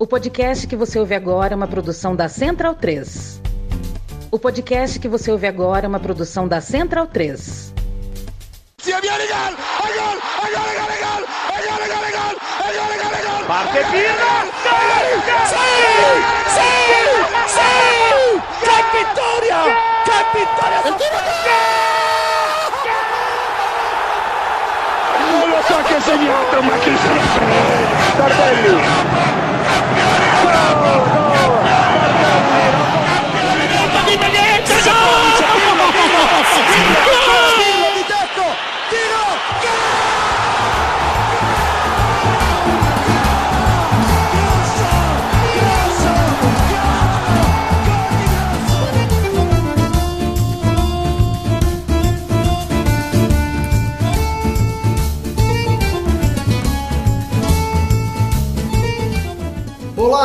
O podcast que você ouve agora é uma produção da Central 3. O podcast que você ouve agora é uma produção da Central 3. Parte Pirlo! Sì! Sì! Sì! Che vittoria! Che vittoria! Non lo so che ha segnato, ma chi se ne frega! Tardelli! Campeón!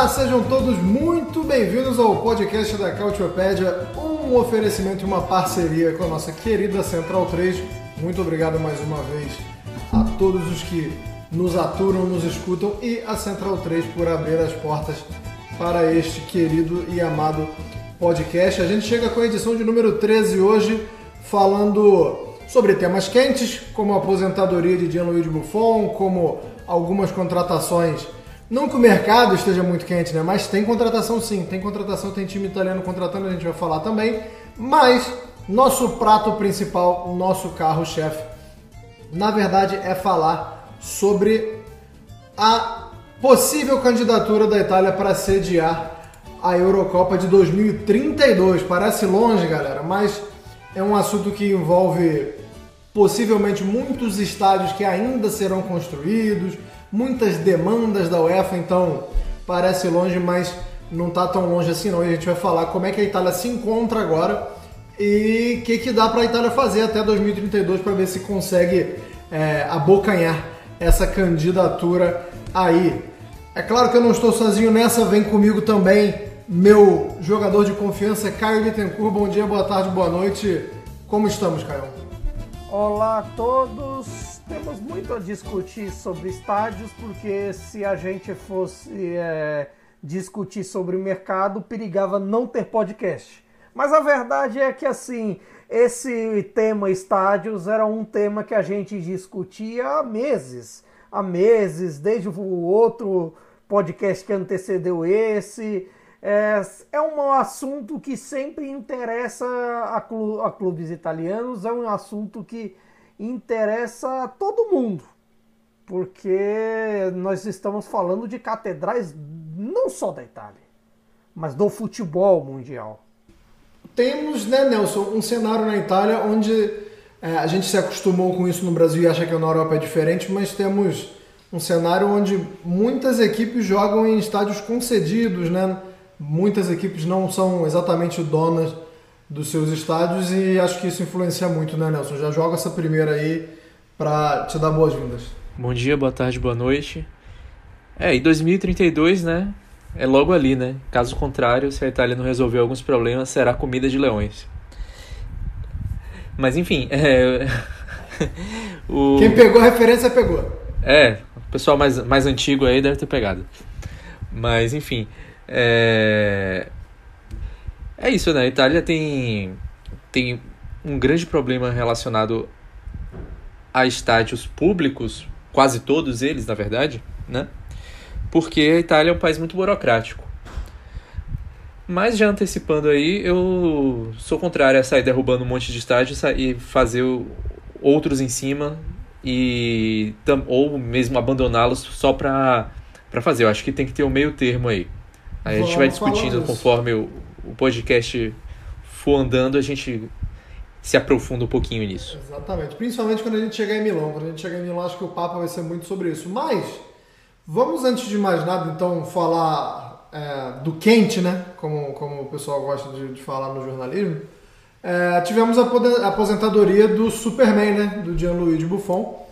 Olá, sejam todos muito bem-vindos ao podcast da Cautiopédia, um oferecimento e uma parceria com a nossa querida Central 3. Muito obrigado mais uma vez a todos os que nos aturam, nos escutam e a Central 3 por abrir as portas para este querido e amado podcast. A gente chega com a edição de número 13 hoje, falando sobre temas quentes, como a aposentadoria de Gianluigi Buffon, como algumas contratações não que o mercado esteja muito quente, né? Mas tem contratação sim, tem contratação, tem time italiano contratando, a gente vai falar também. Mas nosso prato principal, nosso carro-chefe, na verdade é falar sobre a possível candidatura da Itália para sediar a Eurocopa de 2032. Parece longe, galera, mas é um assunto que envolve possivelmente muitos estádios que ainda serão construídos muitas demandas da UEFA, então parece longe, mas não está tão longe assim não. E a gente vai falar como é que a Itália se encontra agora e o que, que dá para a Itália fazer até 2032 para ver se consegue é, abocanhar essa candidatura aí. É claro que eu não estou sozinho nessa, vem comigo também meu jogador de confiança, Caio Bittencourt. Bom dia, boa tarde, boa noite. Como estamos, Caio? Olá a todos, temos muito a discutir sobre estádios, porque se a gente fosse é, discutir sobre o mercado, perigava não ter podcast. Mas a verdade é que assim, esse tema estádios era um tema que a gente discutia há meses. Há meses, desde o outro podcast que antecedeu esse. É, é um assunto que sempre interessa a, clu a clubes italianos, é um assunto que interessa a todo mundo, porque nós estamos falando de catedrais não só da Itália, mas do futebol mundial. Temos, né, Nelson, um cenário na Itália onde é, a gente se acostumou com isso no Brasil e acha que na Europa é diferente, mas temos um cenário onde muitas equipes jogam em estádios concedidos, né? Muitas equipes não são exatamente donas dos seus estádios e acho que isso influencia muito, né, Nelson? Já joga essa primeira aí para te dar boas-vindas. Bom dia, boa tarde, boa noite. É, e 2032, né? É logo ali, né? Caso contrário, se a Itália não resolver alguns problemas, será comida de leões. Mas enfim, é... o... quem pegou a referência pegou. É, o pessoal mais, mais antigo aí deve ter pegado. Mas enfim, é... É isso, né? A Itália tem, tem um grande problema relacionado a estádios públicos, quase todos eles, na verdade, né? Porque a Itália é um país muito burocrático. Mas já antecipando aí, eu sou contrário a sair derrubando um monte de estádios e fazer outros em cima e ou mesmo abandoná-los só para para fazer. Eu acho que tem que ter um meio termo aí. Aí a gente vai discutindo conforme o, o podcast for andando, a gente se aprofunda um pouquinho nisso. Exatamente. Principalmente quando a gente chegar em Milão. Quando a gente chegar em Milão, acho que o papo vai ser muito sobre isso. Mas, vamos antes de mais nada, então, falar é, do quente, né? Como, como o pessoal gosta de, de falar no jornalismo. É, tivemos a aposentadoria do Superman, né? Do Gianluigi Buffon,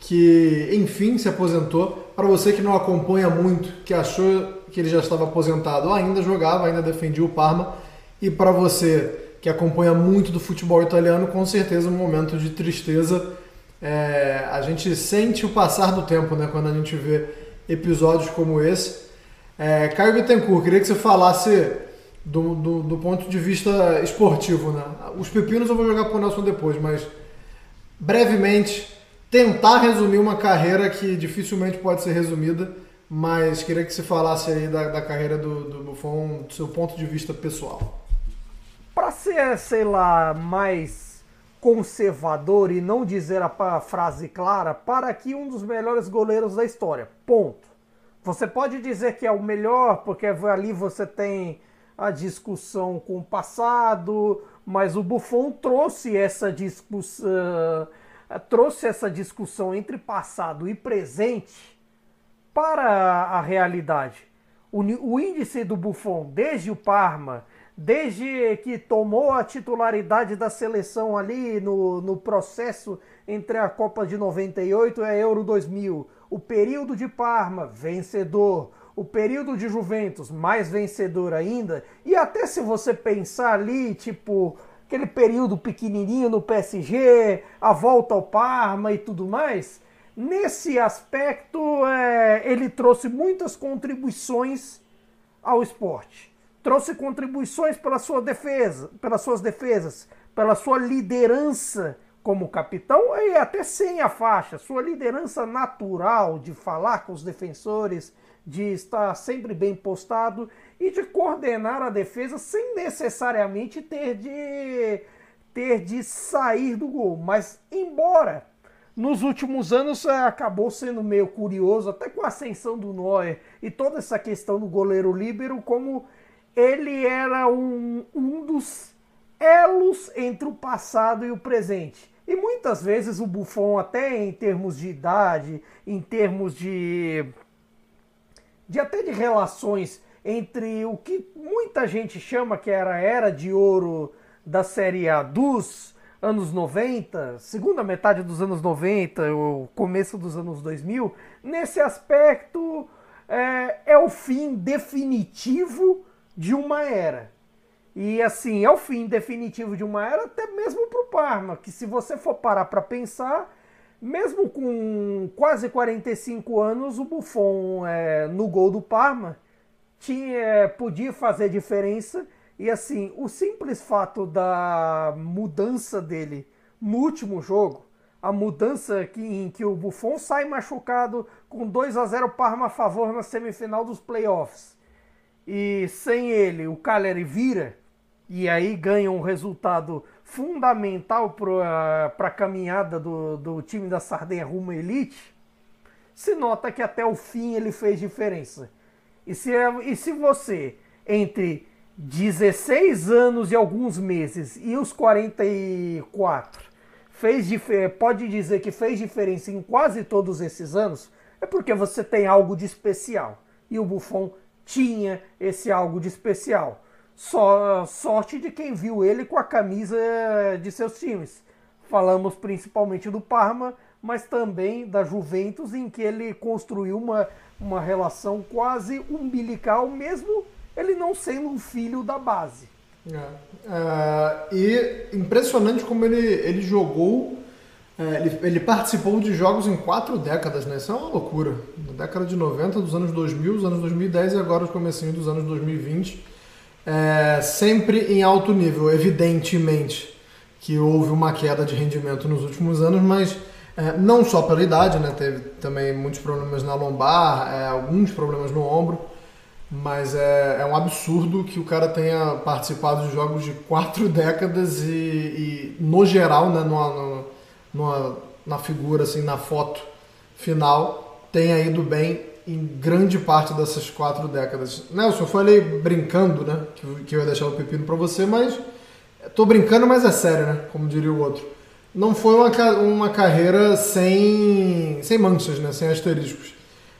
que, enfim, se aposentou. Para você que não acompanha muito, que achou que ele já estava aposentado, ainda jogava, ainda defendia o Parma. E para você que acompanha muito do futebol italiano, com certeza um momento de tristeza. É, a gente sente o passar do tempo, né? Quando a gente vê episódios como esse. É, Caio Bittencourt, queria que você falasse do, do, do, ponto de vista esportivo, né? Os pepinos eu vou jogar pro Nelson depois, mas brevemente tentar resumir uma carreira que dificilmente pode ser resumida, mas queria que você falasse aí da, da carreira do, do Buffon, do seu ponto de vista pessoal. Para ser, sei lá, mais conservador e não dizer a frase clara, para aqui um dos melhores goleiros da história. Ponto. Você pode dizer que é o melhor, porque ali você tem a discussão com o passado, mas o Buffon trouxe essa discussão, trouxe essa discussão entre passado e presente para a realidade. O, índice do Buffon, desde o Parma, desde que tomou a titularidade da seleção ali no, no processo entre a Copa de 98 e a Euro 2000, o período de Parma, vencedor, o período de Juventus, mais vencedor ainda, e até se você pensar ali, tipo, aquele período pequenininho no PSG, a volta ao Parma e tudo mais, nesse aspecto é, ele trouxe muitas contribuições ao esporte. Trouxe contribuições pela sua defesa, pelas suas defesas, pela sua liderança como capitão e até sem a faixa, sua liderança natural de falar com os defensores, de estar sempre bem postado e de coordenar a defesa sem necessariamente ter de ter de sair do gol. Mas embora nos últimos anos é, acabou sendo meio curioso, até com a ascensão do Neuer e toda essa questão do goleiro líbero, como ele era um, um dos elos entre o passado e o presente. E muitas vezes o Buffon, até em termos de idade, em termos de de até de relações entre o que muita gente chama que era a era de ouro da Série A dos anos 90, segunda metade dos anos 90, o começo dos anos 2000, nesse aspecto é, é o fim definitivo de uma era. E assim, é o fim definitivo de uma era, até mesmo para o Parma, que se você for parar para pensar, mesmo com quase 45 anos, o Buffon é, no gol do Parma tinha, podia fazer diferença. E assim, o simples fato da mudança dele no último jogo, a mudança que, em que o Buffon sai machucado com 2 a 0 Parma a favor na semifinal dos playoffs. E sem ele, o Cagliari vira e aí ganha um resultado fundamental para a caminhada do, do time da Sardenha rumo à elite, se nota que até o fim ele fez diferença. E se, e se você, entre 16 anos e alguns meses e os 44, fez pode dizer que fez diferença em quase todos esses anos, é porque você tem algo de especial. E o Buffon tinha esse algo de especial. Só sorte de quem viu ele com a camisa de seus times. Falamos principalmente do Parma, mas também da Juventus, em que ele construiu uma, uma relação quase umbilical, mesmo ele não sendo um filho da base. É. É, e impressionante como ele, ele jogou, é, ele, ele, participou de jogos em quatro décadas, né? Isso é uma loucura. Década de 90, dos anos 2000, dos anos 2010 e agora os comecinhos dos anos 2020 é, sempre em alto nível, evidentemente que houve uma queda de rendimento nos últimos anos, mas é, não só pela idade, né? teve também muitos problemas na lombar, é, alguns problemas no ombro, mas é, é, um absurdo que o cara tenha participado de jogos de quatro décadas e, e no geral, né, numa, numa, na figura, assim, na foto final, tenha ido bem em grande parte dessas quatro décadas. Nelson, eu falei brincando, né? Que, que eu ia deixar o pepino para você, mas tô brincando, mas é sério, né? Como diria o outro. Não foi uma, uma carreira sem, sem manchas, né? Sem asteriscos.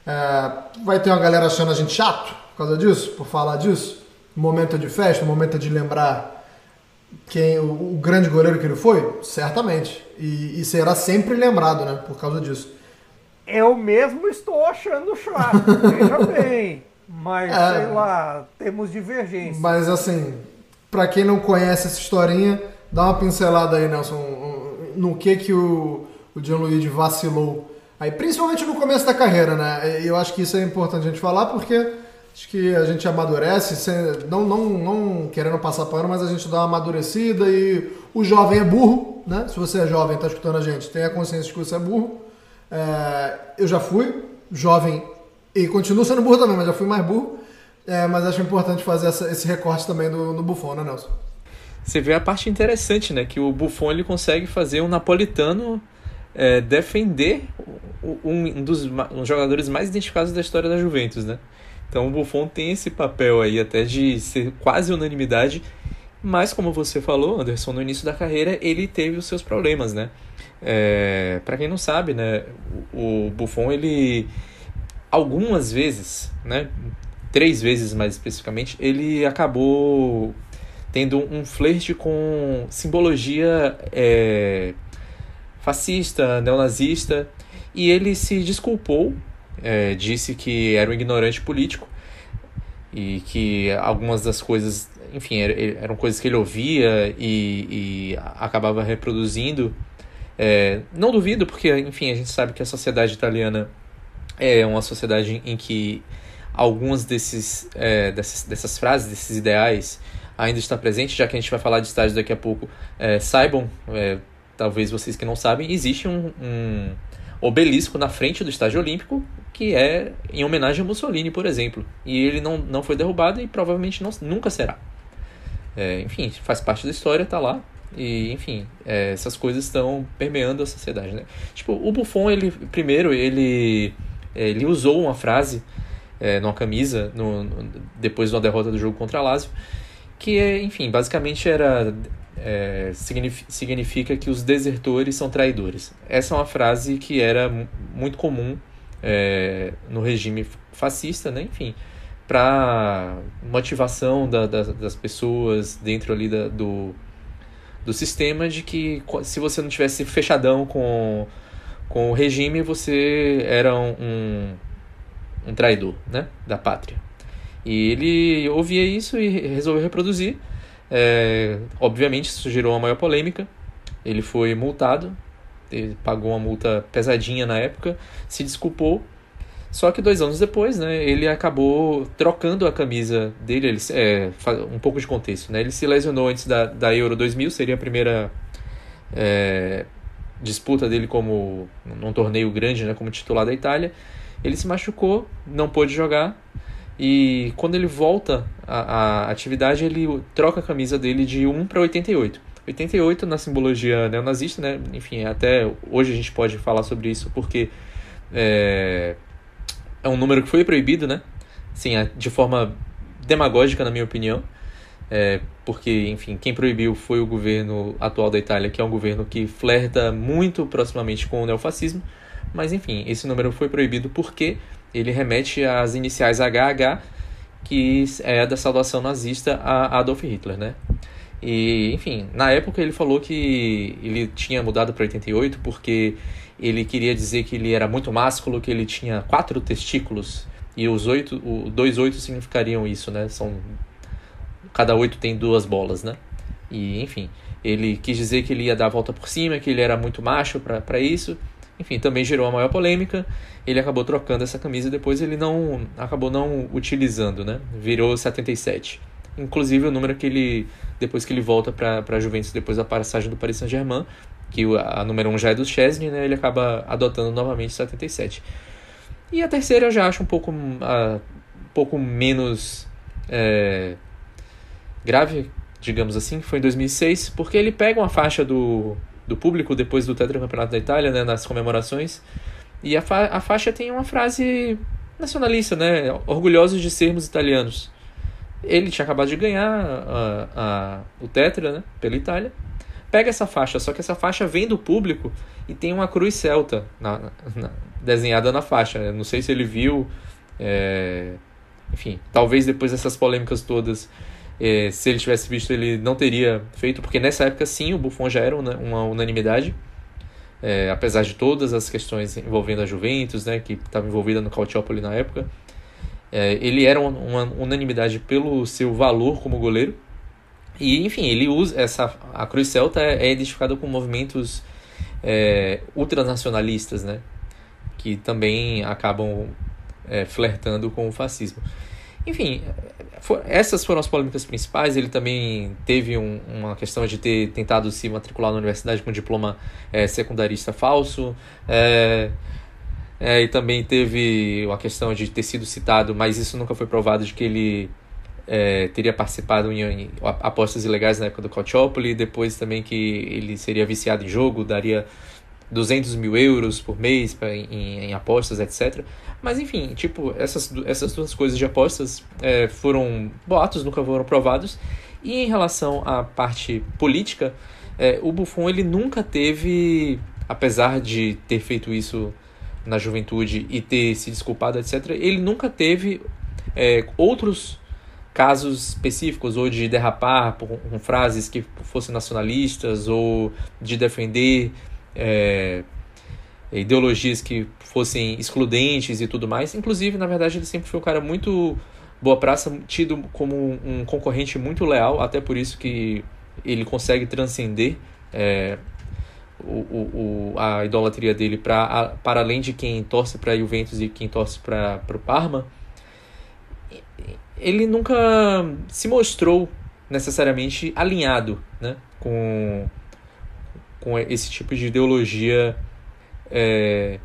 É, vai ter uma galera achando a gente chato por causa disso, por falar disso. Momento de festa, momento de lembrar quem o, o grande goleiro que ele foi, certamente. E, e será sempre lembrado, né? Por causa disso. Eu mesmo estou achando chato, veja bem. Mas, é, sei lá, temos divergência. Mas, assim, para quem não conhece essa historinha, dá uma pincelada aí, Nelson, no que que o, o Gianluigi vacilou. Aí, principalmente no começo da carreira, né? Eu acho que isso é importante a gente falar porque Acho que a gente amadurece, não, não, não querendo passar pano, mas a gente dá uma amadurecida e o jovem é burro, né? Se você é jovem, está escutando a gente, tenha consciência de que você é burro. É, eu já fui jovem e continuo sendo burro também, mas já fui mais burro. É, mas acho importante fazer essa, esse recorte também do, do Buffon, né, Nelson? Você vê a parte interessante, né? Que o Buffon ele consegue fazer um napolitano é, defender um dos um jogadores mais identificados da história da Juventus, né? Então o Buffon tem esse papel aí até de ser quase unanimidade, mas como você falou, Anderson, no início da carreira ele teve os seus problemas, né? É, para quem não sabe, né, o, Buffon ele algumas vezes, né, três vezes mais especificamente, ele acabou tendo um flerte com simbologia é, fascista, neonazista, e ele se desculpou é, disse que era um ignorante político e que algumas das coisas, enfim, eram coisas que ele ouvia e, e acabava reproduzindo. É, não duvido, porque, enfim, a gente sabe que a sociedade italiana é uma sociedade em que algumas desses, é, dessas, dessas frases, desses ideais ainda está presente, já que a gente vai falar de estágios daqui a pouco, é, saibam, é, talvez vocês que não sabem, existe um, um obelisco na frente do estádio olímpico que é em homenagem a Mussolini, por exemplo. E ele não, não foi derrubado e provavelmente não, nunca será. É, enfim, faz parte da história, tá lá. E, enfim, é, essas coisas estão permeando a sociedade, né? Tipo, o Buffon, ele, primeiro, ele, ele usou uma frase é, numa camisa, no, no, depois de uma derrota do jogo contra a Lazio, que, enfim, basicamente era... É, significa, significa que os desertores são traidores. Essa é uma frase que era muito comum é, no regime fascista, né? enfim, para motivação da, da, das pessoas dentro ali da, do, do sistema de que se você não tivesse fechadão com, com o regime, você era um, um traidor né? da pátria. E ele ouvia isso e resolveu reproduzir. É, obviamente, isso gerou uma maior polêmica. Ele foi multado ele pagou uma multa pesadinha na época, se desculpou. Só que dois anos depois, né, ele acabou trocando a camisa dele. Ele, é, um pouco de contexto, né? Ele se lesionou antes da, da Euro 2000, seria a primeira é, disputa dele como num torneio grande, né, como titular da Itália. Ele se machucou, não pôde jogar. E quando ele volta à, à atividade, ele troca a camisa dele de 1 para 88. 88 na simbologia neonazista, né? Enfim, até hoje a gente pode falar sobre isso porque é, é um número que foi proibido, né? Sim, de forma demagógica, na minha opinião. É, porque, enfim, quem proibiu foi o governo atual da Itália, que é um governo que flerta muito proximamente com o neofascismo. Mas, enfim, esse número foi proibido porque ele remete às iniciais HH, que é da saudação nazista a Adolf Hitler, né? E, enfim, na época ele falou que ele tinha mudado para 88 porque ele queria dizer que ele era muito másculo, que ele tinha quatro testículos e os oito, o, dois oito significariam isso, né? São cada oito tem duas bolas, né? E enfim, ele quis dizer que ele ia dar a volta por cima, que ele era muito macho para isso. Enfim, também gerou a maior polêmica. Ele acabou trocando essa camisa e depois ele não acabou não utilizando, né? Virou 77. Inclusive o número que ele depois que ele volta para a Juventus depois da passagem do Paris Saint-Germain, que a número 1 um já é do Chesney, né, ele acaba adotando novamente 77. E a terceira eu já acho um pouco, uh, um pouco menos é, grave, digamos assim, foi em 2006, porque ele pega uma faixa do, do público depois do tetracampeonato da Itália, né, nas comemorações, e a, fa a faixa tem uma frase nacionalista, né, orgulhosos de sermos italianos. Ele tinha acabado de ganhar a, a, o Tetra, né, pela Itália. Pega essa faixa, só que essa faixa vem do público e tem uma cruz celta na, na, desenhada na faixa. Eu não sei se ele viu. É, enfim, talvez depois dessas polêmicas todas, é, se ele tivesse visto, ele não teria feito, porque nessa época sim o Buffon já era uma, uma unanimidade. É, apesar de todas as questões envolvendo a Juventus, né, que estava envolvida no Calciopoli na época, é, ele era uma unanimidade pelo seu valor como goleiro. E, enfim, ele usa essa a Cruz Celta é, é identificada com movimentos é, ultranacionalistas, né? Que também acabam é, flertando com o fascismo. enfim, for, essas foram as polêmicas principais. Ele também teve um, uma questão de ter tentado se matricular na universidade com diploma é, secundarista falso. É, e também teve a questão de ter sido citado, mas isso nunca foi provado, de que ele é, teria participado em, em, apostas ilegais na época do Calciopoli, depois também que ele seria viciado em jogo, daria 200 mil euros por mês pra, em, em apostas, etc. Mas enfim, tipo, essas, essas duas coisas de apostas é, foram boatos, nunca foram provados. E em relação à parte política, é, o Buffon ele nunca teve, apesar de ter feito isso na juventude e ter se desculpado, etc., ele nunca teve é, outros casos específicos, ou de derrapar por, com frases que fossem nacionalistas, ou de defender é, ideologias que fossem excludentes e tudo mais. Inclusive, na verdade, ele sempre foi um cara muito boa praça, tido como um concorrente muito leal, até por isso que ele consegue transcender é, o, o, a idolatria dele pra, para além de quem torce para Juventus e quem torce para o Parma, ele nunca se mostrou necessariamente alinhado né, com, com esse tipo de ideologia é,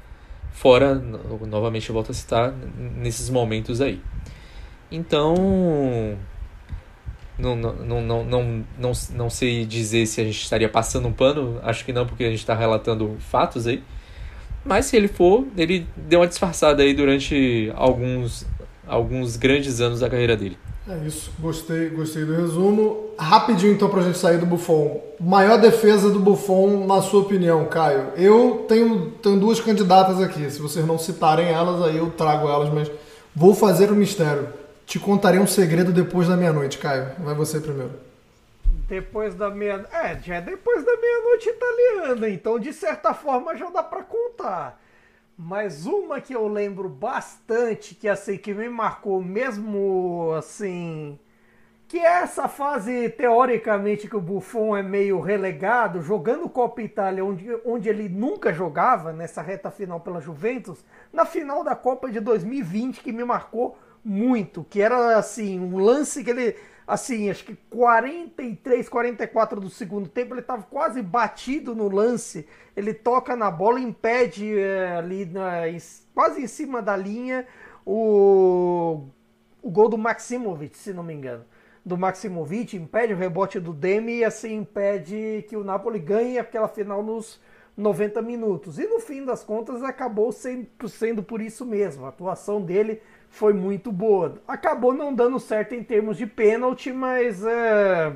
fora, novamente eu volto a citar, nesses momentos aí. Então, não, não, não, não, não, não sei dizer se a gente estaria passando um pano, acho que não, porque a gente está relatando fatos aí. Mas se ele for, ele deu uma disfarçada aí durante alguns, alguns grandes anos da carreira dele. É isso, gostei, gostei do resumo. Rapidinho então pra gente sair do Buffon. Maior defesa do Buffon, na sua opinião, Caio? Eu tenho, tenho duas candidatas aqui. Se vocês não citarem elas, aí eu trago elas, mas vou fazer o um mistério. Te contarei um segredo depois da meia-noite, Caio. Vai você primeiro. Depois da meia... É, já é depois da meia-noite italiana, então de certa forma já dá para contar. Mas uma que eu lembro bastante, que assim, que me marcou mesmo assim. Que é essa fase, teoricamente, que o Buffon é meio relegado, jogando Copa Itália, onde, onde ele nunca jogava, nessa reta final pela Juventus, na final da Copa de 2020, que me marcou muito, que era assim, um lance que ele, assim, acho que 43, 44 do segundo tempo, ele estava quase batido no lance, ele toca na bola, impede é, ali na, quase em cima da linha o, o gol do Maximovic, se não me engano. Do Maximovic, impede o rebote do Demi e assim impede que o Napoli ganhe aquela final nos 90 minutos. E no fim das contas acabou sendo, sendo por isso mesmo. A atuação dele foi muito boa. Acabou não dando certo em termos de pênalti, mas é...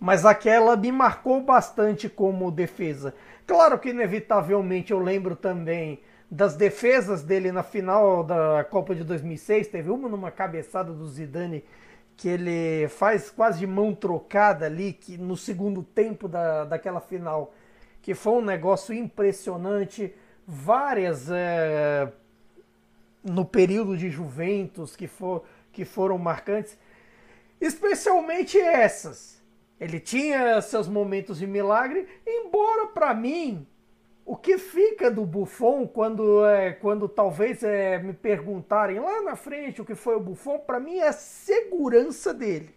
mas aquela me marcou bastante como defesa. Claro que inevitavelmente eu lembro também das defesas dele na final da Copa de 2006. Teve uma numa cabeçada do Zidane que ele faz quase de mão trocada ali, que no segundo tempo da, daquela final, que foi um negócio impressionante. Várias é, no período de Juventus que, for, que foram marcantes, especialmente essas. Ele tinha seus momentos de milagre, embora para mim o que fica do Buffon quando é, quando talvez é, me perguntarem lá na frente o que foi o Buffon, para mim é a segurança dele.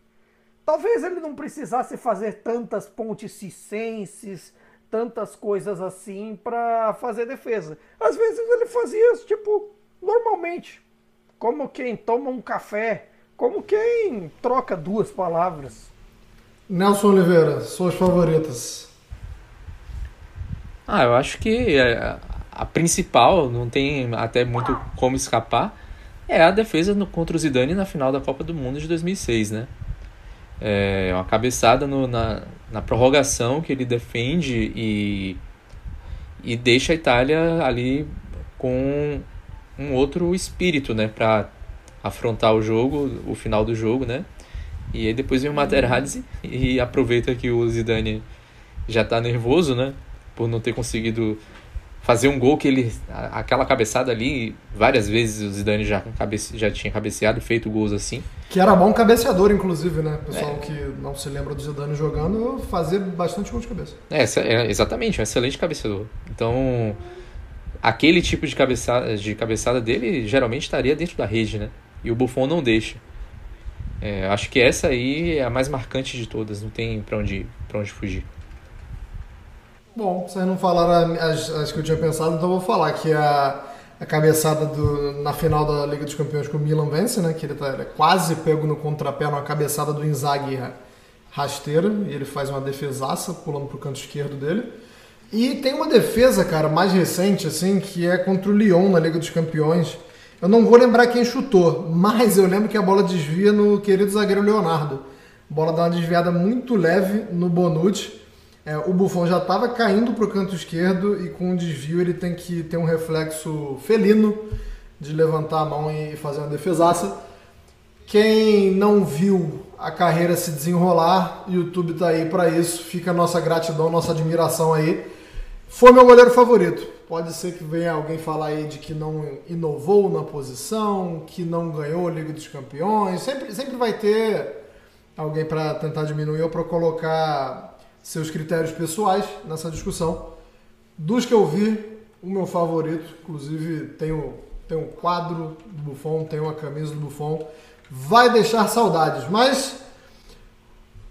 Talvez ele não precisasse fazer tantas pontes cicenses, tantas coisas assim para fazer defesa. Às vezes ele fazia tipo, normalmente, como quem toma um café, como quem troca duas palavras. Nelson Oliveira, suas favoritas. Ah, eu acho que a, a principal, não tem até muito como escapar, é a defesa no, contra o Zidane na final da Copa do Mundo de 2006, né? É uma cabeçada no, na, na prorrogação que ele defende e, e deixa a Itália ali com um outro espírito, né, para afrontar o jogo, o final do jogo, né? E aí depois vem o Materazzi e aproveita que o Zidane já tá nervoso, né, por não ter conseguido fazer um gol que ele aquela cabeçada ali, várias vezes o Zidane já cabece, já tinha cabeceado, feito gols assim. Que era bom cabeceador inclusive, né? Pessoal é. que não se lembra do Zidane jogando, fazer bastante gol de cabeça. É, é exatamente, um excelente cabeceador. Então, aquele tipo de cabeçada, de cabeçada dele geralmente estaria dentro da rede, né? E o Buffon não deixa. É, acho que essa aí é a mais marcante de todas, não tem para onde, onde fugir. Bom, vocês não falaram as, as que eu tinha pensado, então eu vou falar que a, a cabeçada do, na final da Liga dos Campeões que o Milan vence, né? Que ele tá ele é quase pego no contrapé numa cabeçada do Inzaghi rasteira, e ele faz uma defesaça pulando pro canto esquerdo dele. E tem uma defesa, cara, mais recente, assim, que é contra o Lyon na Liga dos Campeões, eu não vou lembrar quem chutou, mas eu lembro que a bola desvia no querido zagueiro Leonardo. A bola dá uma desviada muito leve no Bonucci. É, o Buffon já estava caindo para o canto esquerdo e com o desvio ele tem que ter um reflexo felino de levantar a mão e fazer uma defesaça. Quem não viu a carreira se desenrolar, YouTube está aí para isso. Fica a nossa gratidão, nossa admiração aí. Foi meu goleiro favorito. Pode ser que venha alguém falar aí de que não inovou na posição, que não ganhou a Liga dos Campeões. Sempre, sempre vai ter alguém para tentar diminuir ou para colocar seus critérios pessoais nessa discussão. Dos que eu vi, o meu favorito, inclusive tem o, tem um quadro do Buffon, tem uma camisa do Buffon, vai deixar saudades. Mas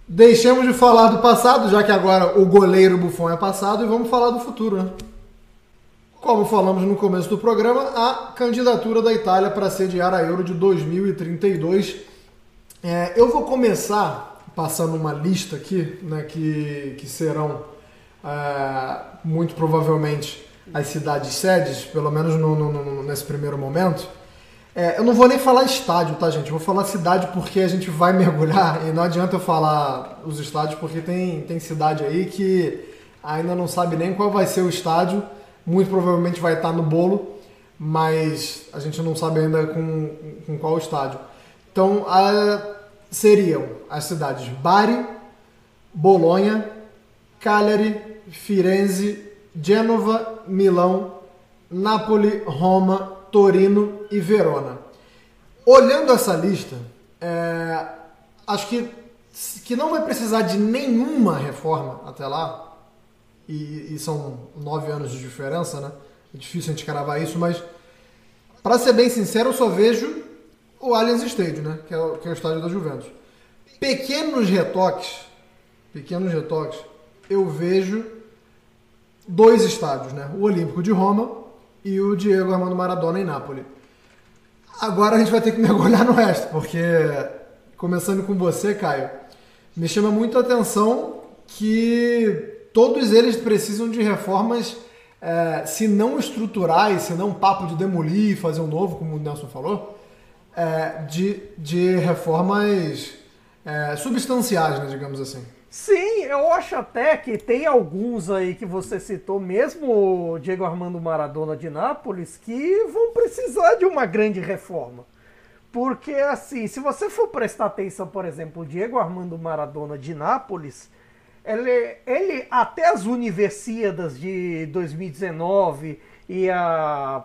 deixemos de falar do passado, já que agora o goleiro Buffon é passado, e vamos falar do futuro, né? Como falamos no começo do programa, a candidatura da Itália para sediar a Euro de 2032. É, eu vou começar passando uma lista aqui, né, que, que serão é, muito provavelmente as cidades sedes, pelo menos no, no, no, nesse primeiro momento. É, eu não vou nem falar estádio, tá, gente? Vou falar cidade porque a gente vai mergulhar e não adianta eu falar os estádios porque tem, tem cidade aí que ainda não sabe nem qual vai ser o estádio muito provavelmente vai estar no bolo, mas a gente não sabe ainda com, com qual estádio. Então, a, seriam as cidades Bari, Bolonha, Cagliari, Firenze, Gênova, Milão, Nápoles, Roma, Torino e Verona. Olhando essa lista, é, acho que, que não vai precisar de nenhuma reforma até lá, e, e, são nove anos de diferença, né? É difícil a gente cravar isso, mas para ser bem sincero, eu só vejo o Allianz Stadium, né? Que é, o, que é o estádio da Juventus. Pequenos retoques, pequenos retoques, eu vejo dois estádios, né? O Olímpico de Roma e o Diego Armando Maradona em Nápoles. Agora a gente vai ter que mergulhar no resto, porque começando com você, Caio, me chama muito a atenção que todos eles precisam de reformas, é, se não estruturais, se não papo de demolir e fazer um novo, como o Nelson falou, é, de, de reformas é, substanciais, né, digamos assim. Sim, eu acho até que tem alguns aí que você citou, mesmo o Diego Armando Maradona de Nápoles, que vão precisar de uma grande reforma. Porque, assim, se você for prestar atenção, por exemplo, o Diego Armando Maradona de Nápoles, ele, ele até as Universiadas de 2019 e a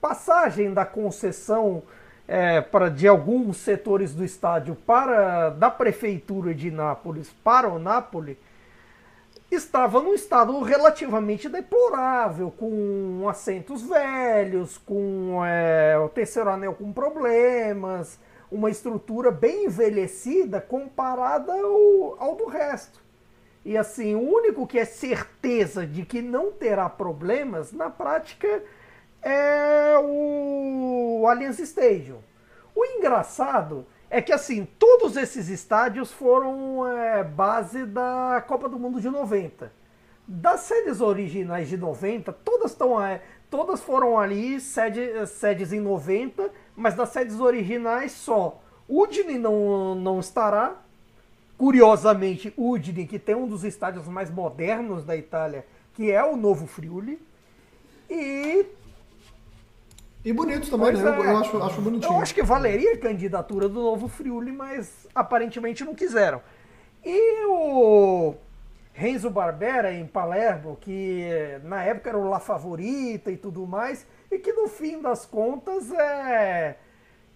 passagem da concessão é, para, de alguns setores do estádio para da prefeitura de Nápoles para o Nápoles estava num estado relativamente deplorável, com assentos velhos, com é, o terceiro anel com problemas, uma estrutura bem envelhecida comparada ao, ao do resto. E assim, o único que é certeza de que não terá problemas, na prática, é o Allianz Stadium. O engraçado é que assim, todos esses estádios foram é, base da Copa do Mundo de 90. Das sedes originais de 90, todas estão é, todas foram ali sede, sedes em 90, mas das sedes originais só. Udine não, não estará, Curiosamente, Udine, que tem um dos estádios mais modernos da Itália, que é o Novo Friuli. E. E bonito também, né? É. Eu acho, acho bonitinho. Eu acho que valeria a candidatura do Novo Friuli, mas aparentemente não quiseram. E o Renzo Barbera em Palermo, que na época era o La Favorita e tudo mais, e que no fim das contas é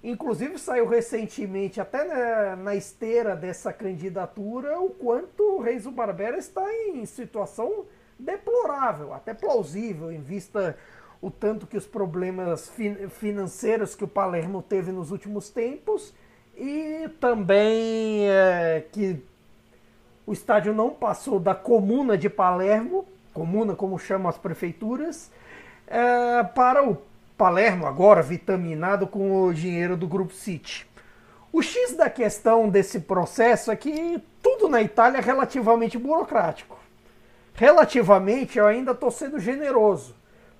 Inclusive saiu recentemente, até na, na, esteira dessa candidatura, o quanto o Reis Barbera está em situação deplorável, até plausível, em vista o tanto que os problemas fin financeiros que o Palermo teve nos últimos tempos e também é, que o estádio não passou da comuna de Palermo, comuna como chamam as prefeituras, é, para o Palermo agora vitaminado com o dinheiro do Grupo City. O X da questão desse processo é que tudo na Itália é relativamente burocrático. Relativamente, eu ainda estou sendo generoso,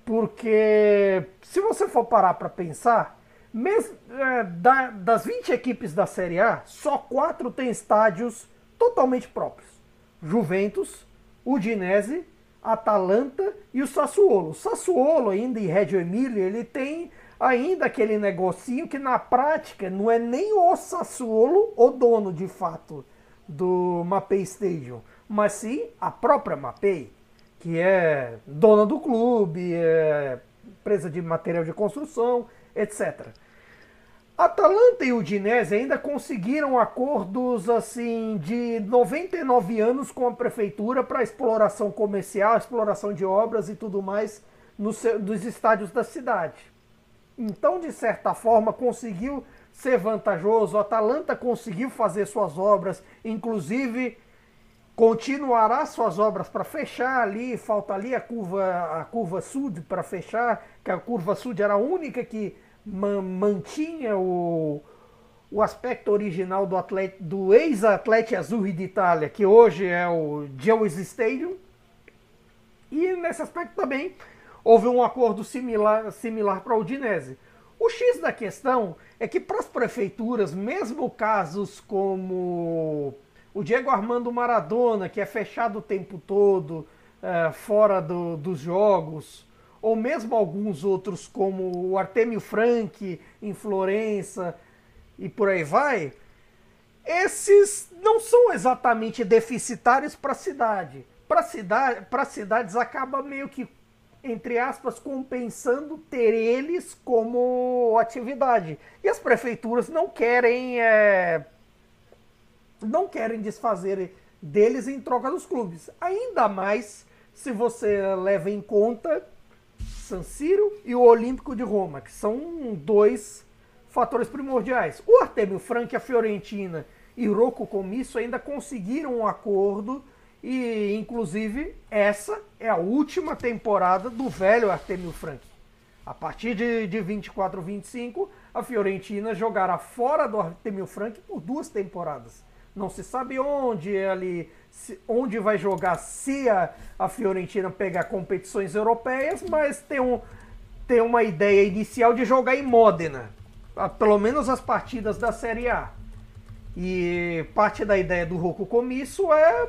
porque se você for parar para pensar, mesmo, é, da, das 20 equipes da Série A, só quatro têm estádios totalmente próprios: Juventus, Udinese, Atalanta e o Sassuolo. O Sassuolo, ainda em Reggio Emília, ele tem ainda aquele negocinho que na prática não é nem o Sassuolo o dono de fato do Mapei Stadium, mas sim a própria Mapei, que é dona do clube, é empresa de material de construção, etc. Atalanta e Udinese ainda conseguiram acordos assim de 99 anos com a prefeitura para exploração comercial, exploração de obras e tudo mais nos, nos estádios da cidade. Então, de certa forma, conseguiu ser vantajoso. Atalanta conseguiu fazer suas obras, inclusive continuará suas obras para fechar ali. Falta ali a curva, a curva sud para fechar, que a curva sud era a única que mantinha o, o aspecto original do, do ex-atlete Azul de Itália, que hoje é o Geois Stadium. E nesse aspecto também houve um acordo similar, similar para o Udinese. O X da questão é que para as prefeituras, mesmo casos como o Diego Armando Maradona, que é fechado o tempo todo, é, fora do, dos jogos, ou mesmo alguns outros como o Artemio Frank em Florença e por aí vai, esses não são exatamente deficitários para a cidade. Para cidade, cidades acaba meio que entre aspas compensando ter eles como atividade. E as prefeituras não querem é, não querem desfazer deles em troca dos clubes. Ainda mais se você leva em conta San Siro e o Olímpico de Roma, que são dois fatores primordiais. O Artemio Frank, a Fiorentina e o Rocco Comisso ainda conseguiram um acordo e, inclusive, essa é a última temporada do velho Artemio Frank. A partir de, de 24 25, a Fiorentina jogará fora do Artemio Frank por duas temporadas. Não se sabe onde é ali se, onde vai jogar se a, a Fiorentina pegar competições europeias, mas tem, um, tem uma ideia inicial de jogar em Modena, pelo menos as partidas da Série A. E parte da ideia do Rocco Comisso é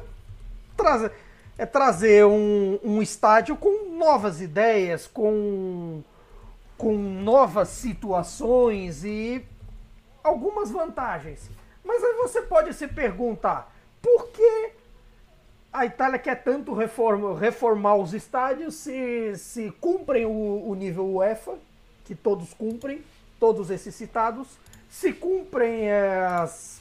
trazer, é trazer um, um estádio com novas ideias, com, com novas situações e algumas vantagens. Mas aí você pode se perguntar, por que a Itália quer tanto reforma, reformar os estádios se, se cumprem o, o nível UEFA, que todos cumprem, todos esses citados, se cumprem é, as,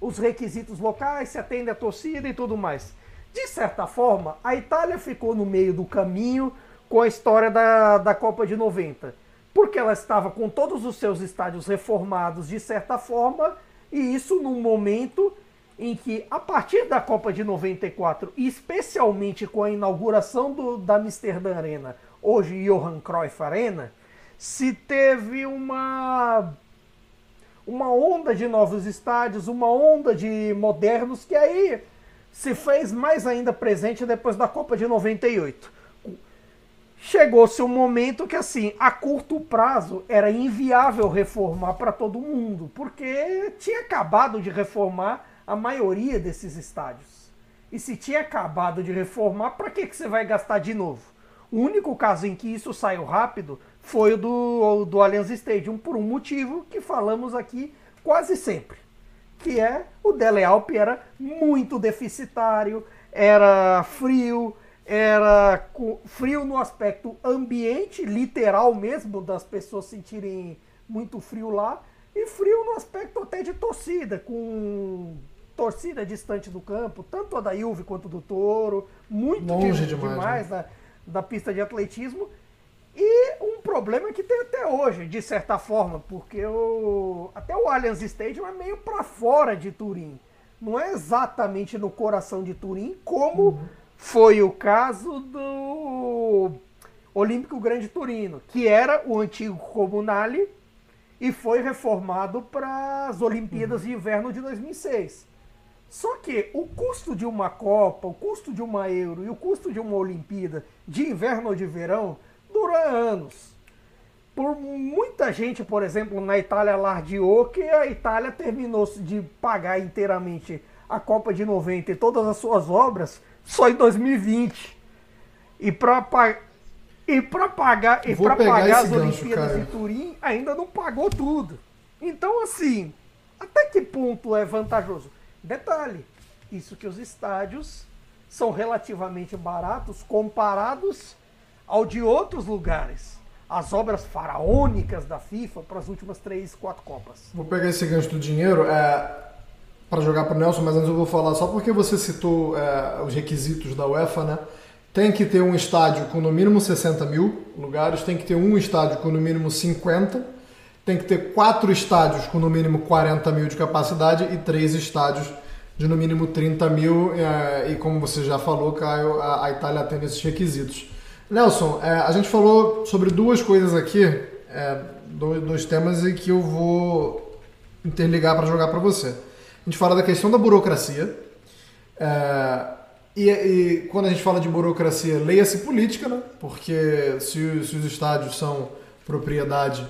os requisitos locais, se atende a torcida e tudo mais. De certa forma, a Itália ficou no meio do caminho com a história da, da Copa de 90, porque ela estava com todos os seus estádios reformados de certa forma, e isso num momento em que, a partir da Copa de 94, e especialmente com a inauguração do, da Amsterdã Arena, hoje Johan Cruyff Arena, se teve uma uma onda de novos estádios, uma onda de modernos que aí se fez mais ainda presente depois da Copa de 98. Chegou-se um momento que assim, a curto prazo era inviável reformar para todo mundo, porque tinha acabado de reformar a maioria desses estádios. E se tinha acabado de reformar, para que, que você vai gastar de novo? O único caso em que isso saiu rápido foi o do, do Allianz Stadium, por um motivo que falamos aqui quase sempre. Que é o Dele Alpe era muito deficitário, era frio, era frio no aspecto ambiente, literal mesmo, das pessoas sentirem muito frio lá, e frio no aspecto até de torcida, com torcida distante do campo, tanto a da Juve quanto do Toro, muito longe demais, demais né? da, da pista de atletismo. problema que tem até hoje, de certa forma, porque o, até o Allianz Stadium é meio para fora de Turim. Não é exatamente no coração de Turim, como uhum. Foi o caso do Olímpico Grande Turino, que era o antigo Comunale e foi reformado para as Olimpíadas uhum. de Inverno de 2006. Só que o custo de uma Copa, o custo de uma Euro e o custo de uma Olimpíada de inverno ou de verão dura anos. Por muita gente, por exemplo, na Itália lardiou que a Itália terminou de pagar inteiramente a Copa de 90 e todas as suas obras só em 2020. E para e para pagar e para pagar as gancho, Olimpíadas cara. de Turim ainda não pagou tudo. Então assim, até que ponto é vantajoso? Detalhe, isso que os estádios são relativamente baratos comparados ao de outros lugares. As obras faraônicas da FIFA para as últimas três, quatro Copas. Vou pegar esse gancho do dinheiro é, para jogar para o Nelson, mas antes eu vou falar só porque você citou é, os requisitos da UEFA, né? Tem que ter um estádio com no mínimo 60 mil lugares, tem que ter um estádio com no mínimo 50 tem que ter quatro estádios com no mínimo 40 mil de capacidade e três estádios de no mínimo 30 mil. É, e como você já falou, Caio, a, a Itália tem esses requisitos. Nelson, é, a gente falou sobre duas coisas aqui, dois, dois temas e que eu vou interligar para jogar para você. A gente fala da questão da burocracia. É, e, e, quando a gente fala de burocracia, leia-se política, né? Porque se, se os estádios são propriedade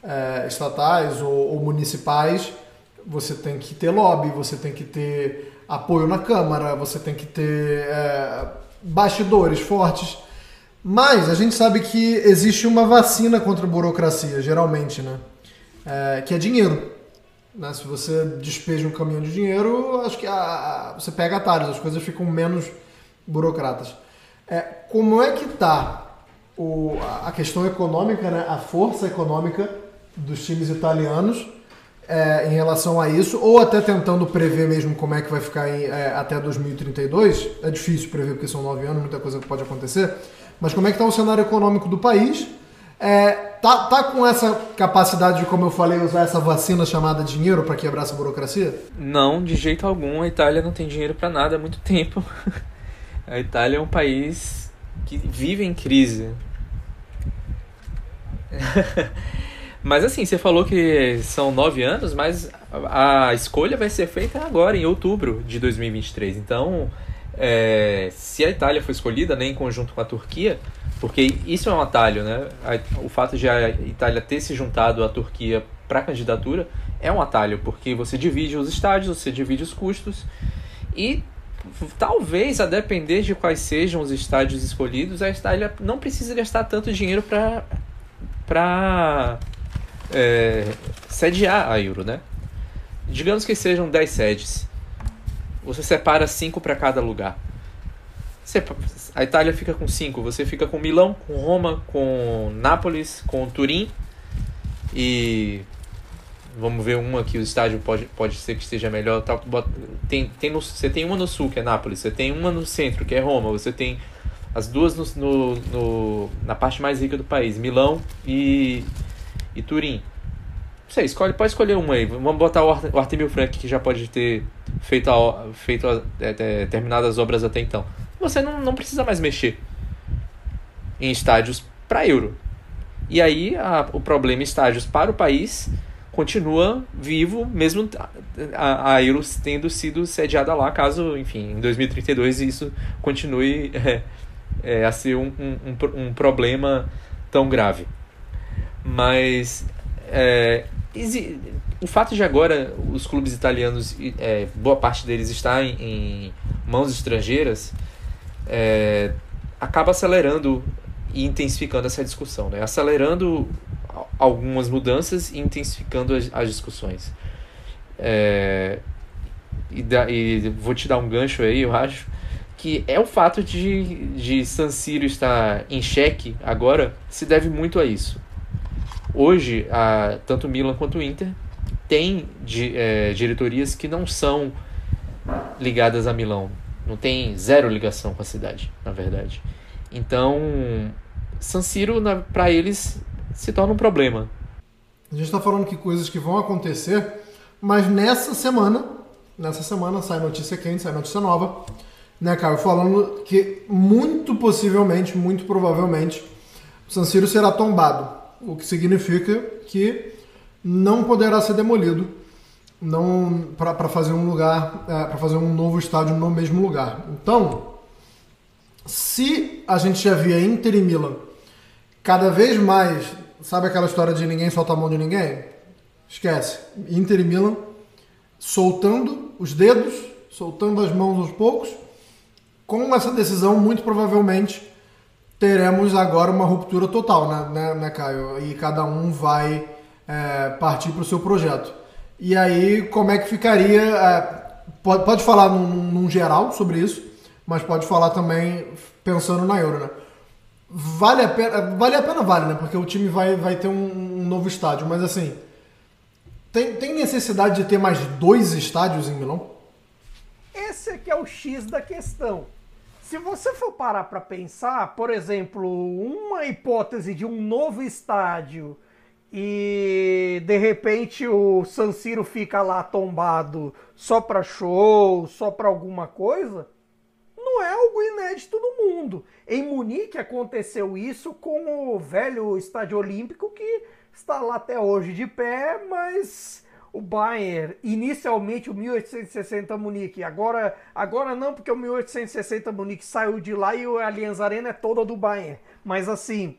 é, estatais ou, ou, municipais, você tem que ter lobby, você tem que ter apoio na Câmara, você tem que ter é, bastidores fortes. Mas a gente sabe que existe uma vacina contra a burocracia, geralmente, né? É, que é dinheiro. Né? Se você despeja um caminhão de dinheiro, acho que a, a, você pega atalhos, as coisas ficam menos burocratas. É, como é que está a questão econômica, né? a força econômica dos times italianos é, em relação a isso, ou até tentando prever mesmo como é que vai ficar em, é, até 2032. É difícil prever porque são nove anos, muita coisa pode acontecer. Mas como é que está o cenário econômico do país? É, tá, tá com essa capacidade de, como eu falei, usar essa vacina chamada dinheiro para quebrar essa burocracia? Não, de jeito algum. A Itália não tem dinheiro para nada há muito tempo. A Itália é um país que vive em crise. Mas assim, você falou que são nove anos, mas a escolha vai ser feita agora, em outubro de 2023. Então, é, se a Itália for escolhida, né, em conjunto com a Turquia, porque isso é um atalho, né? O fato de a Itália ter se juntado à Turquia para a candidatura é um atalho, porque você divide os estádios, você divide os custos e talvez, a depender de quais sejam os estádios escolhidos, a Itália não precisa gastar tanto dinheiro para para é, sediar a Euro, né? Digamos que sejam 10 sedes. Você separa 5 para cada lugar. A Itália fica com 5. Você fica com Milão, com Roma, com Nápoles, com Turim. E vamos ver uma que o estádio pode, pode ser que esteja melhor. Tem, tem no, você tem uma no sul, que é Nápoles. Você tem uma no centro, que é Roma. Você tem as duas no, no, no na parte mais rica do país, Milão e e Turim. Você escolhe, pode escolher uma aí. Vamos botar o Artemio Frank, que já pode ter feito, a, feito a, é, é, terminado as obras até então. Você não, não precisa mais mexer em estádios para Euro. E aí a, o problema estádios para o país continua vivo, mesmo a, a Euro tendo sido sediada lá, caso, enfim, em 2032 isso continue é, é, a ser um, um, um problema tão grave. Mas é, o fato de agora os clubes italianos, é, boa parte deles está em, em mãos estrangeiras, é, acaba acelerando e intensificando essa discussão, né? acelerando algumas mudanças e intensificando as, as discussões. É, e, da, e, vou te dar um gancho aí, eu acho, que é o fato de, de San Siro estar em xeque agora se deve muito a isso. Hoje, a, tanto Milan quanto Inter têm de, é, diretorias que não são ligadas a Milão. Não tem zero ligação com a cidade, na verdade. Então, San Siro, para eles, se torna um problema. A gente está falando que coisas que vão acontecer, mas nessa semana, nessa semana sai notícia quente, sai notícia nova, né, Caio? Falando que muito possivelmente, muito provavelmente, San Siro será tombado, o que significa que não poderá ser demolido não para fazer um lugar, é, para fazer um novo estádio no mesmo lugar. Então, se a gente já via Inter e Milan cada vez mais, sabe aquela história de ninguém solta a mão de ninguém? Esquece. Inter e Milan soltando os dedos, soltando as mãos aos poucos. Com essa decisão, muito provavelmente teremos agora uma ruptura total, né, né, né Caio? E cada um vai é, partir para o seu projeto. E aí, como é que ficaria? É, pode, pode falar num, num, geral sobre isso, mas pode falar também pensando na Euro, né? Vale a pena, vale a pena, vale, né? Porque o time vai, vai ter um, um novo estádio, mas assim, tem, tem necessidade de ter mais dois estádios em Milão? Esse aqui é o X da questão. Se você for parar para pensar, por exemplo, uma hipótese de um novo estádio e de repente o San Siro fica lá tombado só para show, só para alguma coisa, não é algo inédito no mundo. Em Munique aconteceu isso com o velho estádio olímpico que está lá até hoje de pé, mas o Bayern, inicialmente o 1860 Munique, agora, agora não, porque o 1860 Munique saiu de lá e o Allianz Arena é toda do Bayern. Mas assim,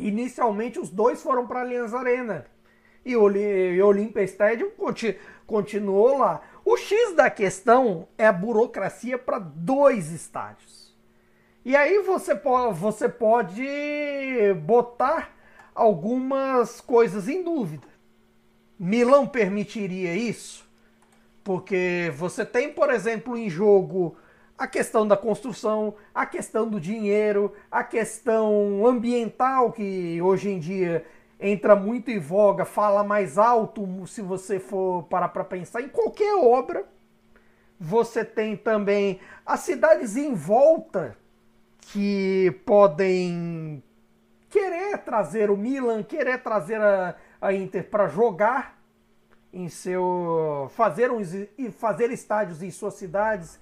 Inicialmente os dois foram para a Allianz Arena e o Olympia Stadium continuou lá. O X da questão é a burocracia para dois estádios. E aí você pode, você pode botar algumas coisas em dúvida. Milão permitiria isso? Porque você tem, por exemplo, em jogo a questão da construção, a questão do dinheiro, a questão ambiental que hoje em dia entra muito em voga, fala mais alto se você for parar para pensar em qualquer obra. Você tem também as cidades em volta que podem querer trazer o Milan, querer trazer a, a Inter para jogar em seu fazer uns, fazer estádios em suas cidades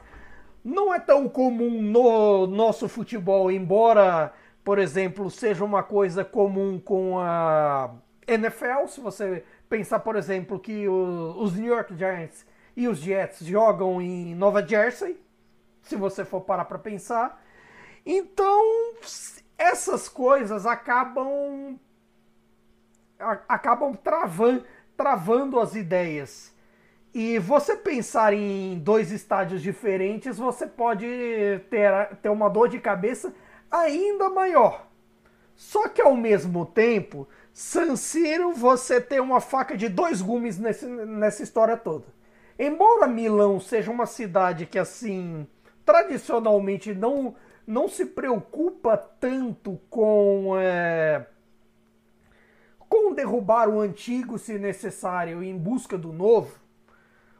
não é tão comum no nosso futebol, embora, por exemplo, seja uma coisa comum com a NFL. Se você pensar, por exemplo, que os New York Giants e os Jets jogam em Nova Jersey, se você for parar para pensar. Então, essas coisas acabam acabam travando, travando as ideias. E você pensar em dois estádios diferentes, você pode ter, ter uma dor de cabeça ainda maior. Só que ao mesmo tempo, San Siro você tem uma faca de dois gumes nesse, nessa história toda. Embora Milão seja uma cidade que assim tradicionalmente não, não se preocupa tanto com é, com derrubar o antigo se necessário em busca do novo,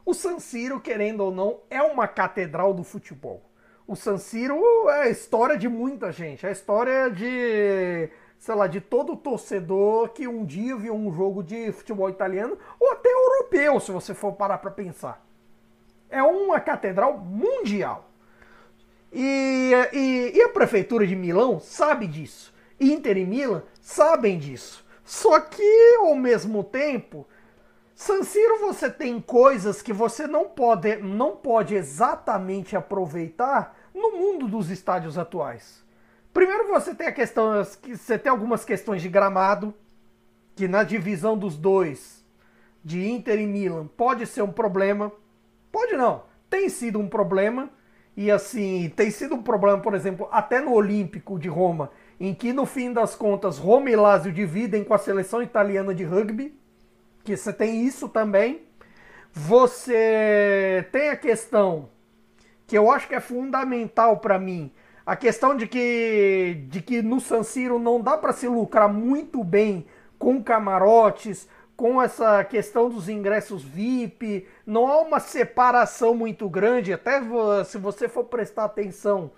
o San Siro, querendo ou não, é uma catedral do futebol. O San Siro é a história de muita gente, é a história de, sei lá, de todo torcedor que um dia viu um jogo de futebol italiano ou até europeu, se você for parar para pensar. É uma catedral mundial. E, e, e, a prefeitura de Milão sabe disso. Inter e Milan sabem disso. Só que, ao mesmo tempo, San Siro você tem coisas que você não pode, não pode exatamente aproveitar no mundo dos estádios atuais. Primeiro você tem a questão, você tem algumas questões de gramado, que na divisão dos dois, de Inter e Milan, pode ser um problema. Pode não, tem sido um problema. E assim, tem sido um problema, por exemplo, até no Olímpico de Roma, em que no fim das contas Roma e Lazio dividem com a seleção italiana de rugby que você tem isso também. Você tem a questão que eu acho que é fundamental para mim, a questão de que de que no San Siro não dá para se lucrar muito bem com camarotes, com essa questão dos ingressos VIP, não há uma separação muito grande, até se você for prestar atenção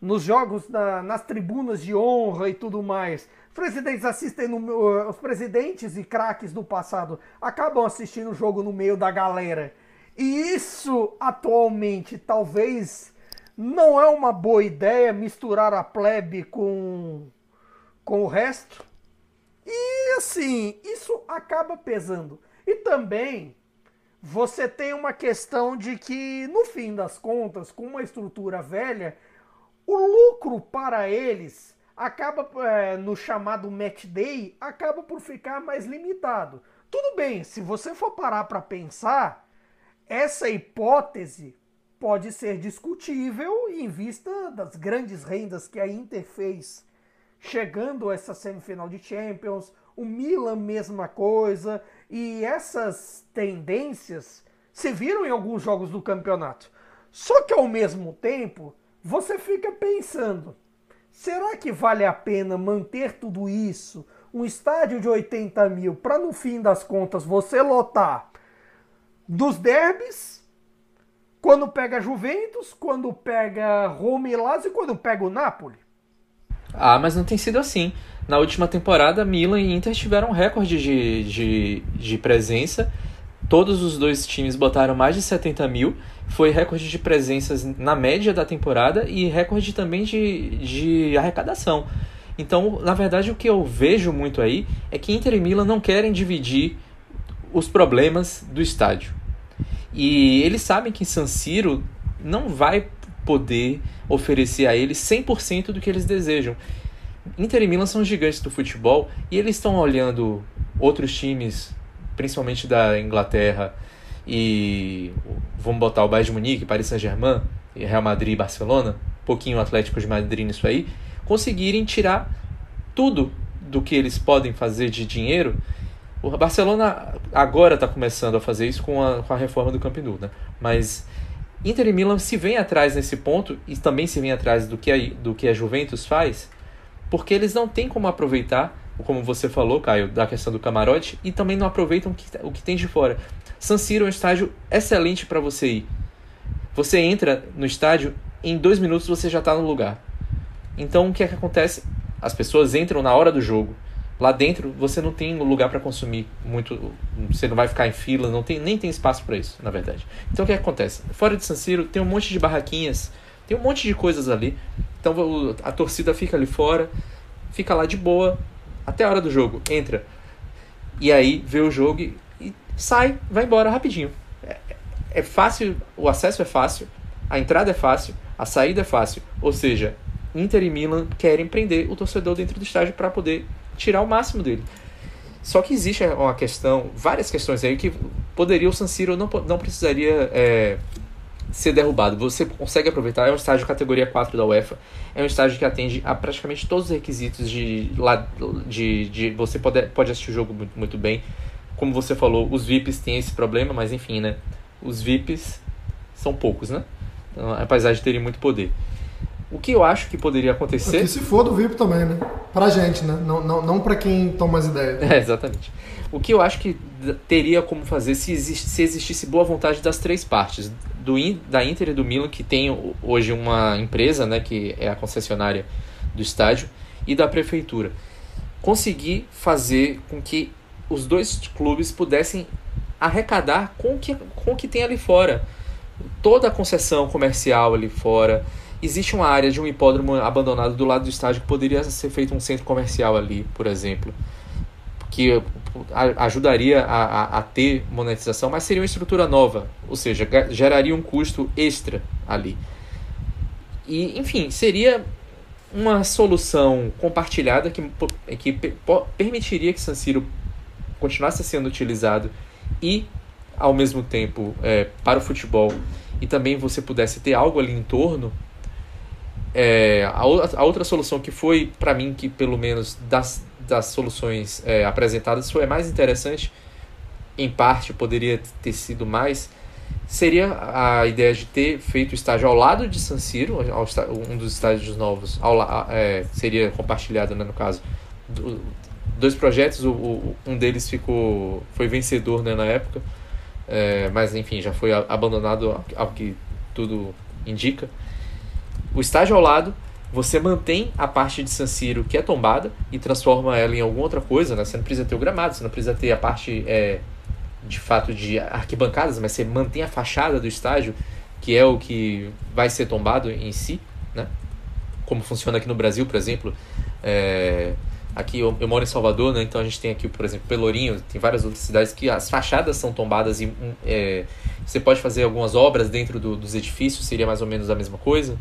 nos jogos, nas tribunas de honra e tudo mais, presidentes assistem no, os presidentes e craques do passado acabam assistindo o jogo no meio da galera. E isso atualmente talvez não é uma boa ideia misturar a plebe com com o resto. E assim, isso acaba pesando. E também você tem uma questão de que, no fim das contas, com uma estrutura velha, o lucro para eles acaba é, no chamado match day acaba por ficar mais limitado. Tudo bem, se você for parar para pensar, essa hipótese pode ser discutível em vista das grandes rendas que a Inter fez chegando a essa semifinal de Champions, o Milan mesma coisa, e essas tendências se viram em alguns jogos do campeonato. Só que ao mesmo tempo, você fica pensando, será que vale a pena manter tudo isso, um estádio de 80 mil, para no fim das contas você lotar dos derbys, quando pega Juventus, quando pega Roma e Lazio e quando pega o Napoli? Ah, mas não tem sido assim. Na última temporada, Milan e Inter tiveram um recorde de, de, de presença. Todos os dois times botaram mais de 70 mil. Foi recorde de presenças na média da temporada e recorde também de, de arrecadação. Então, na verdade, o que eu vejo muito aí é que Inter e Milan não querem dividir os problemas do estádio. E eles sabem que San Siro não vai poder oferecer a eles 100% do que eles desejam. Inter e Milan são gigantes do futebol e eles estão olhando outros times, principalmente da Inglaterra e vamos botar o Bayern de Munique, Paris Saint-Germain, Real Madrid e Barcelona, um pouquinho Atlético de Madrid nisso aí, conseguirem tirar tudo do que eles podem fazer de dinheiro. O Barcelona agora está começando a fazer isso com a, com a reforma do Camp Nou, né? mas Inter e Milan se vêm atrás nesse ponto e também se vêm atrás do que a, do que a Juventus faz, porque eles não têm como aproveitar, como você falou, Caio, da questão do camarote, e também não aproveitam o que, o que tem de fora. San Siro é um estádio excelente para você ir. Você entra no estádio, em dois minutos você já está no lugar. Então o que é que acontece? As pessoas entram na hora do jogo. Lá dentro você não tem lugar para consumir muito, você não vai ficar em fila, não tem nem tem espaço para isso, na verdade. Então o que acontece? Fora de San Siro tem um monte de barraquinhas, tem um monte de coisas ali. Então a torcida fica ali fora, fica lá de boa até a hora do jogo, entra e aí vê o jogo e sai, vai embora rapidinho. É, é fácil, o acesso é fácil, a entrada é fácil, a saída é fácil. Ou seja, Inter e Milan querem prender o torcedor dentro do estádio para poder tirar o máximo dele. Só que existe uma questão, várias questões aí que poderia o San Siro não, não precisaria é, ser derrubado. Você consegue aproveitar, é um estádio categoria 4 da UEFA, é um estádio que atende a praticamente todos os requisitos de, de, de você pode, pode assistir o jogo muito, muito bem. Como você falou, os VIPs têm esse problema, mas enfim, né? Os VIPs são poucos, né? Então, apesar de terem muito poder. O que eu acho que poderia acontecer. Que se for do VIP também, né? Pra gente, né? Não, não, não pra quem toma as ideias. É, exatamente. O que eu acho que teria como fazer se, exist, se existisse boa vontade das três partes, do, da Inter e do Milan, que tem hoje uma empresa, né, que é a concessionária do estádio, e da prefeitura. Conseguir fazer com que os dois clubes pudessem arrecadar com o que, com que tem ali fora. Toda a concessão comercial ali fora, existe uma área de um hipódromo abandonado do lado do estádio que poderia ser feito um centro comercial ali, por exemplo, que ajudaria a, a, a, ter monetização, mas seria uma estrutura nova, ou seja, geraria um custo extra ali. E, enfim, seria uma solução compartilhada que, que permitiria que San Siro continuasse sendo utilizado e, ao mesmo tempo, é, para o futebol e também você pudesse ter algo ali em torno é, a, a, outra solução que foi, para mim, que pelo menos das, das soluções é, apresentadas foi a mais interessante, em parte poderia ter sido mais, seria a ideia de ter feito o estágio ao lado de San Siro, um dos estádios novos, ao, é, seria compartilhado, né, no caso. Dois projetos, o, o, um deles ficou foi vencedor né, na época, é, mas enfim, já foi abandonado ao que tudo indica o estádio ao lado você mantém a parte de San Siro que é tombada e transforma ela em alguma outra coisa, né? Você não precisa ter o gramado, você não precisa ter a parte é, de fato de arquibancadas, mas você mantém a fachada do estádio, que é o que vai ser tombado em si, né? Como funciona aqui no Brasil, por exemplo. É, aqui eu, eu, moro em Salvador, né? Então a gente tem aqui, por exemplo, Pelourinho, tem várias outras cidades que as fachadas são tombadas e é, você pode fazer algumas obras dentro do, dos edifícios, seria mais ou menos a mesma coisa.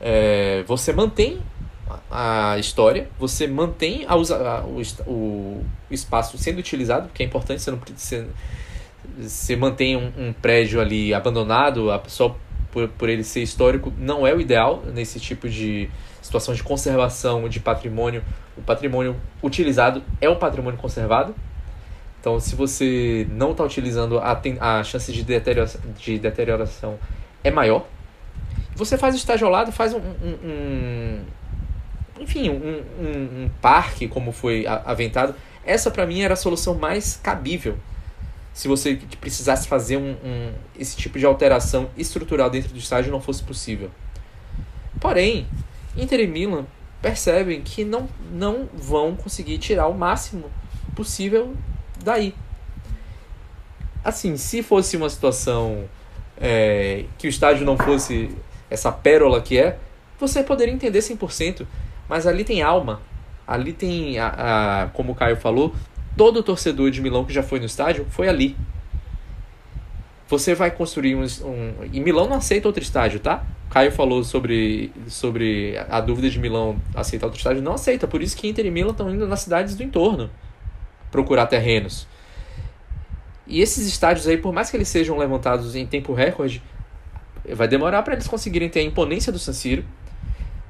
É, você mantém a história, você mantém a a, o, o, espaço sendo utilizado, que é importante, você não você, você mantém um, um prédio ali abandonado só por, por ele ser histórico, não é o ideal nesse tipo de situação de conservação de patrimônio. O patrimônio utilizado é um patrimônio conservado. Então, se você não está utilizando, a, a chance de deterioração, de deterioração é maior. Você faz o estágio ao lado, faz um, um, um enfim, um, um, um, parque como foi aventado. Essa para mim era a solução mais cabível. Se você precisasse fazer um, um, esse tipo de alteração estrutural dentro do estádio não fosse possível. Porém, Inter e Milan percebem que não, não vão conseguir tirar o máximo possível daí. Assim, se fosse uma situação é, que o estádio não fosse essa pérola que é, você poderia entender 100%, mas ali tem alma, ali tem, a, a, como o Caio falou, todo torcedor de Milão que já foi no estádio foi ali. Você vai construir um, um. E Milão não aceita outro estádio, tá? Caio falou sobre, sobre a dúvida de Milão aceitar outro estádio. Não aceita, por isso que Inter e Milão estão indo nas cidades do entorno procurar terrenos. E esses estádios aí, por mais que eles sejam levantados em tempo recorde, vai demorar para eles conseguirem ter a imponência do San Siro,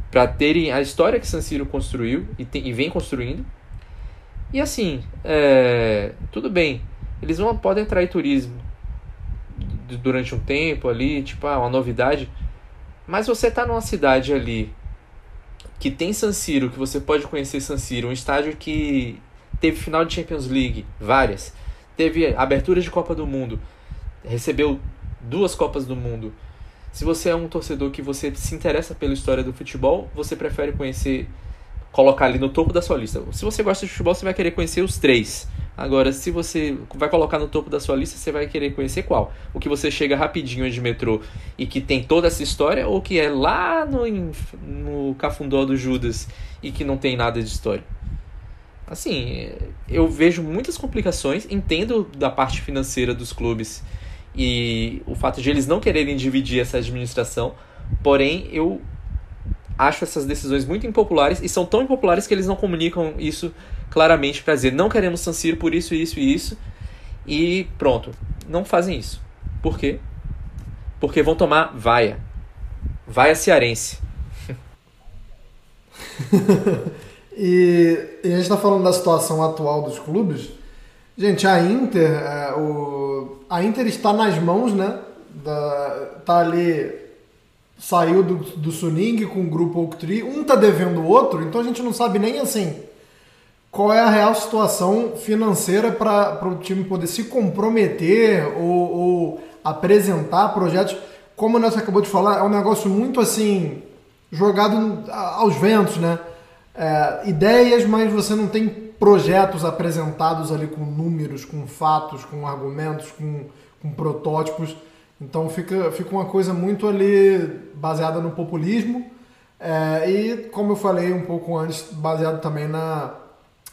para terem a história que San Siro construiu e, tem, e vem construindo. E assim, é, tudo bem, eles vão, podem atrair turismo durante um tempo ali, tipo, ah, uma novidade. Mas você tá numa cidade ali que tem San Siro, que você pode conhecer San Siro, um estádio que teve final de Champions League, várias, teve abertura de Copa do Mundo, recebeu duas Copas do Mundo, se você é um torcedor que você se interessa pela história do futebol, você prefere conhecer, colocar ali no topo da sua lista. Se você gosta de futebol, você vai querer conhecer os três. Agora, se você vai colocar no topo da sua lista, você vai querer conhecer qual? O que você chega rapidinho de metrô e que tem toda essa história, ou que é lá no, no Cafundó do Judas e que não tem nada de história? Assim, eu vejo muitas complicações, entendo da parte financeira dos clubes e o fato de eles não quererem dividir essa administração, porém eu acho essas decisões muito impopulares e são tão impopulares que eles não comunicam isso claramente para dizer não queremos San Siro por isso, isso e isso e pronto, não fazem isso. Por quê? Porque vão tomar vaia. Vaia cearense. e, e, a gente está falando da situação atual dos clubes. Gente, a Inter, é, o, a Inter está nas mãos, né? Da, tá ali, saiu do, do Suning com o grupo Oak Tree, um tá devendo o outro, então a gente não sabe nem assim qual é a real situação financeira para o time poder se comprometer ou, ou apresentar projetos. Como o Nelson acabou de falar, é um negócio muito assim, jogado aos ventos, né? É, ideias, mas você não tem projetos apresentados ali com números, com fatos, com argumentos, com, com protótipos. Então fica, fica uma coisa muito ali baseada no populismo é, e, como eu falei um pouco antes, baseado também na,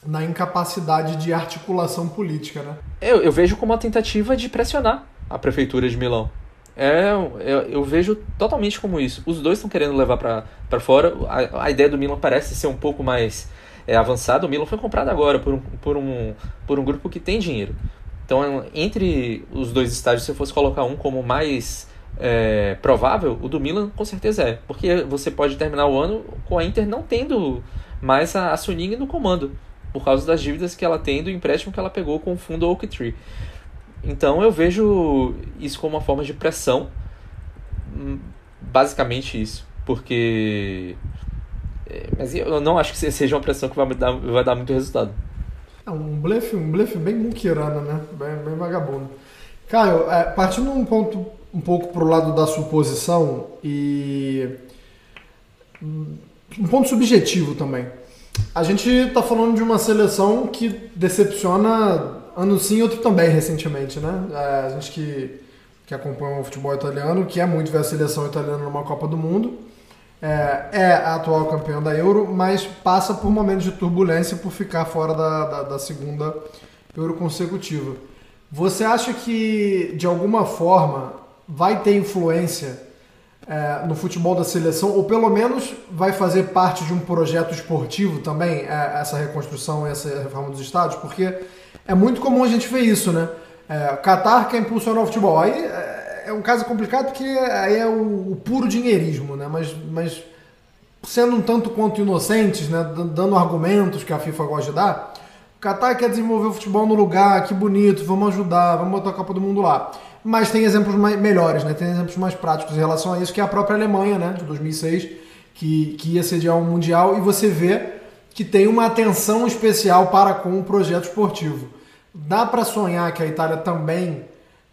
na incapacidade de articulação política. Né? Eu, eu vejo como uma tentativa de pressionar a prefeitura de Milão. É, eu, eu vejo totalmente como isso. Os dois estão querendo levar para fora. A, a ideia do Milan parece ser um pouco mais é, avançado, o Milan foi comprado agora por um, por, um, por um grupo que tem dinheiro. Então, entre os dois estádios, se eu fosse colocar um como mais é, provável, o do Milan com certeza é. Porque você pode terminar o ano com a Inter não tendo mais a, a Suning no comando, por causa das dívidas que ela tem do empréstimo que ela pegou com o fundo Oak Tree. Então eu vejo isso como uma forma de pressão, hum, basicamente isso, porque é, mas eu não acho que seja uma pressão que vai dar, vai dar muito resultado. É um blefe, um blefe bem muquirana, né? Bem, bem vagabundo. Caio, é, partindo um ponto um pouco pro lado da suposição e um ponto subjetivo também. A gente está falando de uma seleção que decepciona ano sim, outro também recentemente, né? É, a gente que, que acompanha o futebol italiano, que é muito ver a seleção italiana numa Copa do Mundo, é, é a atual campeã da Euro, mas passa por momentos de turbulência por ficar fora da, da, da segunda Euro consecutiva. Você acha que, de alguma forma, vai ter influência é, no futebol da seleção, ou pelo menos vai fazer parte de um projeto esportivo também, é, essa reconstrução, essa reforma dos estádios? Porque é muito comum a gente ver isso, né? É, Qatar quer impulsionar o futebol. Aí é, um caso complicado porque aí é o, o, puro dinheirismo, né? Mas, mas sendo um tanto quanto inocentes, né? Dando argumentos que a FIFA gosta de dar. O Qatar quer desenvolver o futebol no lugar, que bonito, vamos ajudar, vamos botar a Copa do Mundo lá. Mas tem exemplos mais, melhores, né? Tem exemplos mais práticos em relação a isso, que é a própria Alemanha, né? De 2006, que, que ia sediar um Mundial e você vê que tem uma atenção especial para com o projeto esportivo. Dá para sonhar que a Itália também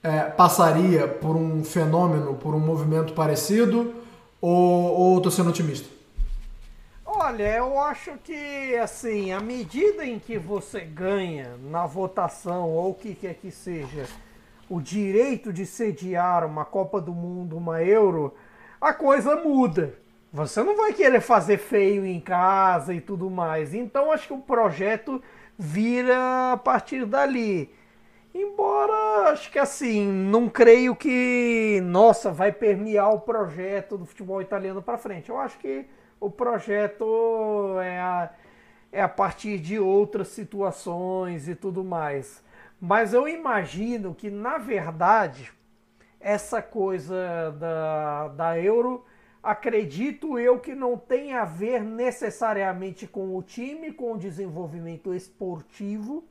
é, passaria por um fenômeno, por um movimento parecido? Ou estou sendo otimista? Olha, eu acho que, assim, à medida em que você ganha na votação, ou o que quer que seja, o direito de sediar uma Copa do Mundo, uma Euro, a coisa muda. Você não vai querer fazer feio em casa e tudo mais. Então, acho que o projeto vira a partir dali. Embora, acho que assim, não creio que, nossa, vai permear o projeto do futebol italiano para frente. Eu acho que o projeto é a, é a partir de outras situações e tudo mais. Mas eu imagino que, na verdade, essa coisa da, da Euro, acredito eu que não tem a ver necessariamente com o time, com o desenvolvimento esportivo.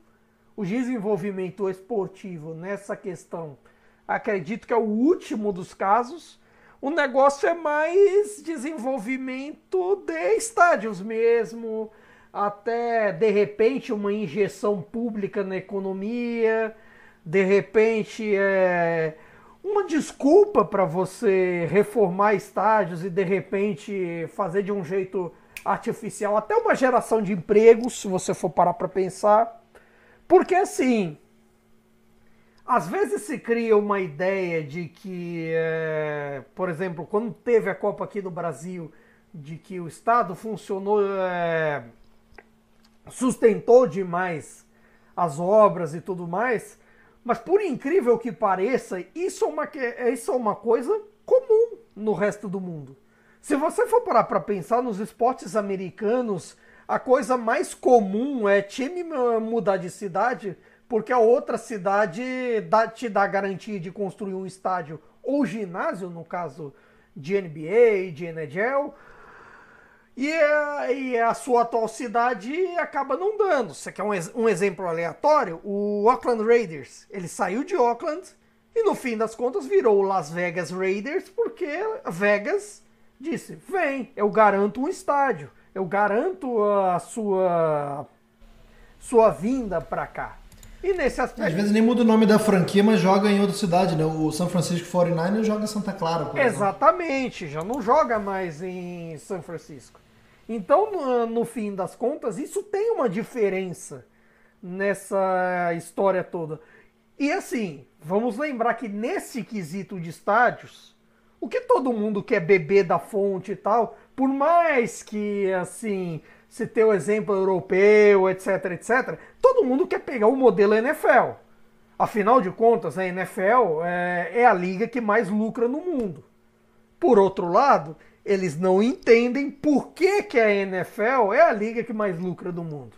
O desenvolvimento esportivo nessa questão, acredito que é o último dos casos o negócio é mais desenvolvimento de estádios mesmo, até de repente uma injeção pública na economia, de repente é uma desculpa para você reformar estádios e de repente fazer de um jeito artificial, até uma geração de empregos, se você for parar para pensar. Porque assim, às vezes se cria uma ideia de que, é, por exemplo, quando teve a Copa aqui no Brasil, de que o Estado funcionou, é, sustentou demais as obras e tudo mais, mas por incrível que pareça, isso é uma, isso é uma coisa comum no resto do mundo. Se você for parar para pensar nos esportes americanos, a coisa mais comum é time mudar de cidade porque a outra cidade dá, te dá garantia de construir um estádio ou ginásio, no caso de NBA, de NHL, e a, e a sua atual cidade acaba não dando. Você quer um, um exemplo aleatório? O Oakland Raiders. Ele saiu de Oakland e no fim das contas virou o Las Vegas Raiders porque Vegas disse: vem, eu garanto um estádio, eu garanto a sua, sua vinda para cá. E nesse aspecto. Às vezes nem muda o nome da franquia, mas joga em outra cidade, né? O São Francisco 49 joga em Santa Clara. Exatamente, já não joga mais em São Francisco. Então, no, no fim das contas, isso tem uma diferença nessa história toda. E assim, vamos lembrar que nesse quesito de estádios, o que todo mundo quer beber da fonte e tal, por mais que assim se ter o exemplo europeu, etc, etc, todo mundo quer pegar o modelo NFL. Afinal de contas, a NFL é, é a liga que mais lucra no mundo. Por outro lado, eles não entendem por que, que a NFL é a liga que mais lucra do mundo.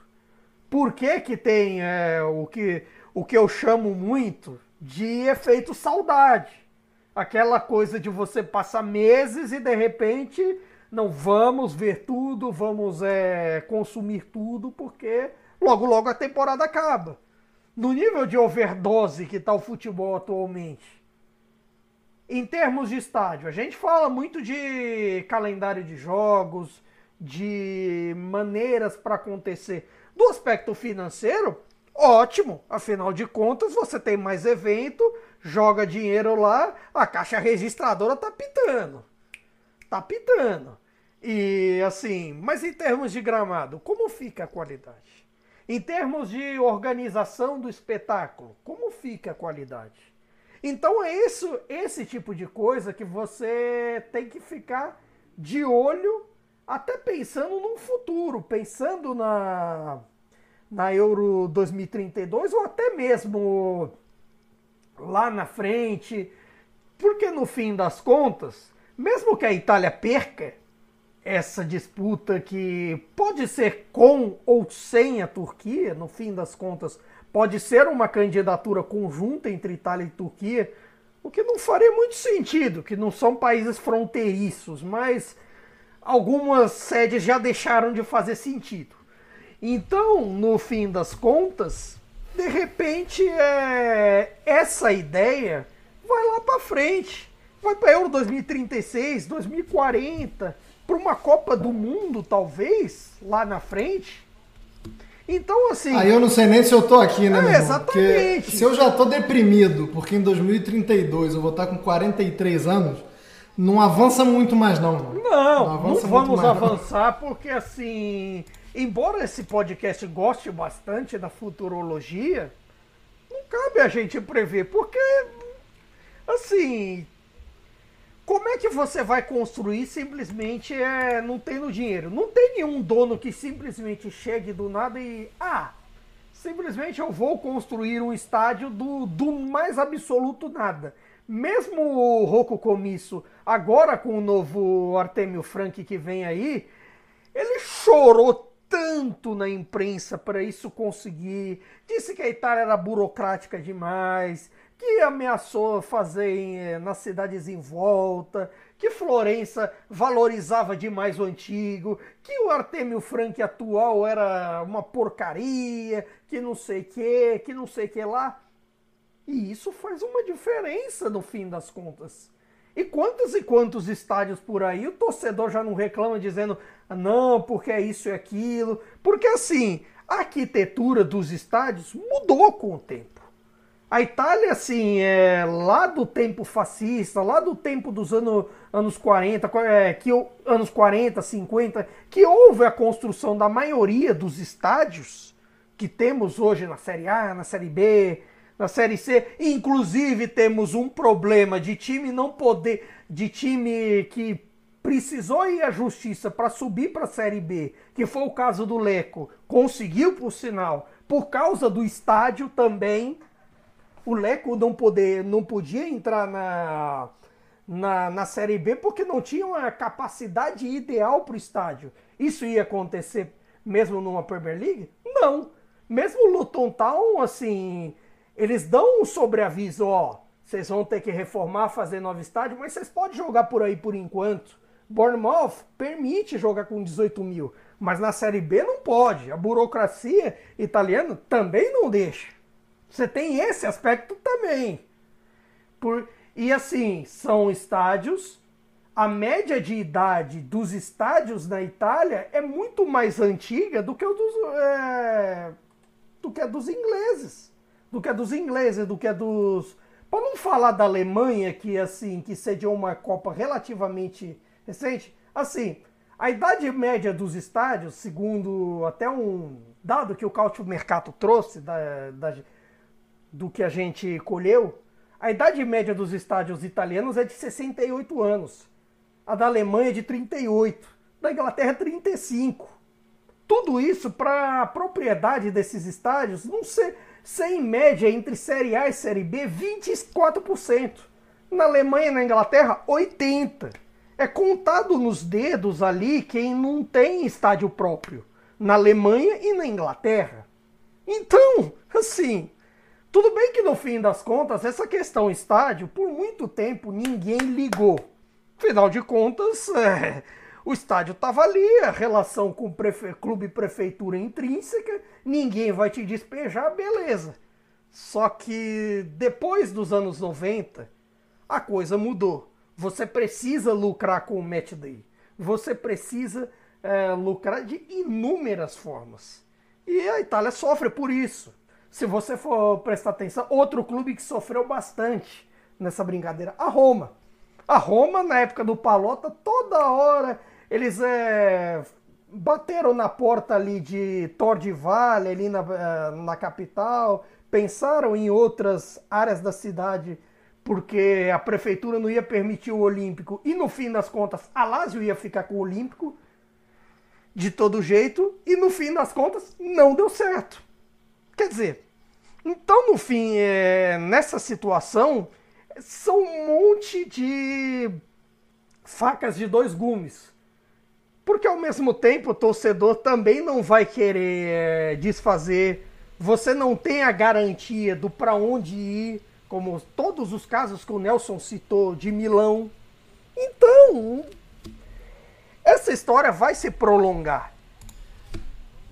Por que, que tem é, o, que, o que eu chamo muito de efeito saudade. Aquela coisa de você passar meses e de repente não vamos ver tudo, vamos é, consumir tudo, porque logo logo a temporada acaba. No nível de overdose que está o futebol atualmente, em termos de estádio, a gente fala muito de calendário de jogos, de maneiras para acontecer. Do aspecto financeiro, ótimo, afinal de contas você tem mais evento, joga dinheiro lá, a caixa registradora tá pitando tá pitando. E assim, mas em termos de gramado, como fica a qualidade? Em termos de organização do espetáculo, como fica a qualidade? Então é isso, esse tipo de coisa que você tem que ficar de olho, até pensando no futuro, pensando na, na Euro 2032 ou até mesmo lá na frente, porque no fim das contas, mesmo que a Itália perca essa disputa que pode ser com ou sem a Turquia, no fim das contas, pode ser uma candidatura conjunta entre Itália e Turquia, o que não faria muito sentido, que não são países fronteiriços, mas algumas sedes já deixaram de fazer sentido. Então, no fim das contas, de repente, é... essa ideia vai lá para frente. Vai para Euro 2036, 2040, para uma Copa do Mundo, talvez, lá na frente. Então, assim. Aí eu não sei nem se eu tô aqui, né, é, meu irmão? Exatamente. Porque se eu já tô deprimido, porque em 2032 eu vou estar com 43 anos, não avança muito mais, não. Não, não, não vamos avançar, não. porque assim. Embora esse podcast goste bastante da futurologia, não cabe a gente prever, porque. Assim, como é que você vai construir simplesmente é, não tendo dinheiro? Não tem nenhum dono que simplesmente chegue do nada e. Ah, simplesmente eu vou construir um estádio do, do mais absoluto nada. Mesmo o Rocco Comisso, agora com o novo Artemio Frank que vem aí, ele chorou tanto na imprensa para isso conseguir. Disse que a Itália era burocrática demais, que ameaçou fazer em, eh, nas cidades em volta, que Florença valorizava demais o antigo, que o Artemio Frank atual era uma porcaria, que não sei que, que não sei que lá. E isso faz uma diferença no fim das contas. E quantos e quantos estádios por aí o torcedor já não reclama dizendo não, porque é isso e aquilo. Porque assim, a arquitetura dos estádios mudou com o tempo. A Itália, assim, é lá do tempo fascista, lá do tempo dos anos, anos 40, é, que, anos 40, 50, que houve a construção da maioria dos estádios que temos hoje na Série A, na Série B, na Série C. Inclusive temos um problema de time não poder, de time que precisou ir à justiça para subir para a Série B, que foi o caso do Leco, conseguiu por sinal, por causa do estádio também o Leco não, poder, não podia entrar na, na, na Série B porque não tinha uma capacidade ideal para o estádio. Isso ia acontecer mesmo numa Premier League? Não. Mesmo o Luton Town, assim, eles dão um sobreaviso, ó, vocês vão ter que reformar, fazer novo estádio, mas vocês podem jogar por aí por enquanto. Bournemouth permite jogar com 18 mil, mas na Série B não pode. A burocracia italiana também não deixa. Você tem esse aspecto também. Por, e assim, são estádios. A média de idade dos estádios na Itália é muito mais antiga do que o dos, é, do que a dos ingleses. Do que a dos ingleses, do que a dos. Para não falar da Alemanha, que assim, que sediou uma Copa relativamente recente, assim, a idade média dos estádios, segundo até um dado que o Cautio Mercato trouxe da, da do que a gente colheu, a idade média dos estádios italianos é de 68 anos. A da Alemanha é de 38. Da Inglaterra, 35. Tudo isso para a propriedade desses estádios não ser, ser em média entre Série A e Série B 24%. Na Alemanha e na Inglaterra, 80%. É contado nos dedos ali quem não tem estádio próprio. Na Alemanha e na Inglaterra. Então, assim, tudo bem que no fim das contas, essa questão estádio, por muito tempo ninguém ligou. Afinal de contas, é, o estádio estava ali, a relação com prefe... clube-prefeitura intrínseca, ninguém vai te despejar, beleza. Só que depois dos anos 90, a coisa mudou. Você precisa lucrar com o match day. Você precisa é, lucrar de inúmeras formas. E a Itália sofre por isso se você for prestar atenção, outro clube que sofreu bastante nessa brincadeira, a Roma. A Roma, na época do Palota, toda hora Eles é, bateram na porta ali de Vale, ali na, é, na capital, pensaram em outras áreas da cidade porque a prefeitura não ia permitir o Olímpico e no fim das contas a Lazio ia ficar com o Olímpico de todo jeito e no fim das contas não deu certo. Quer dizer, então no fim, é, nessa situação, são um monte de facas de dois gumes. Porque ao mesmo tempo o torcedor também não vai querer é, desfazer, você não tem a garantia do para onde ir, como todos os casos que o Nelson citou de Milão. Então, essa história vai se prolongar.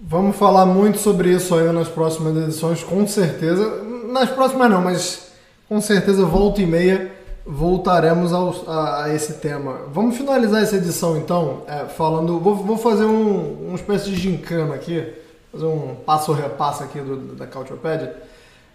Vamos falar muito sobre isso ainda nas próximas edições, com certeza. Nas próximas não, mas com certeza volta e meia voltaremos ao, a, a, esse tema. Vamos finalizar essa edição então, é, falando. Vou, vou fazer um, uma espécie de gincana aqui, fazer um passo repasso aqui do, da Cautiopédia.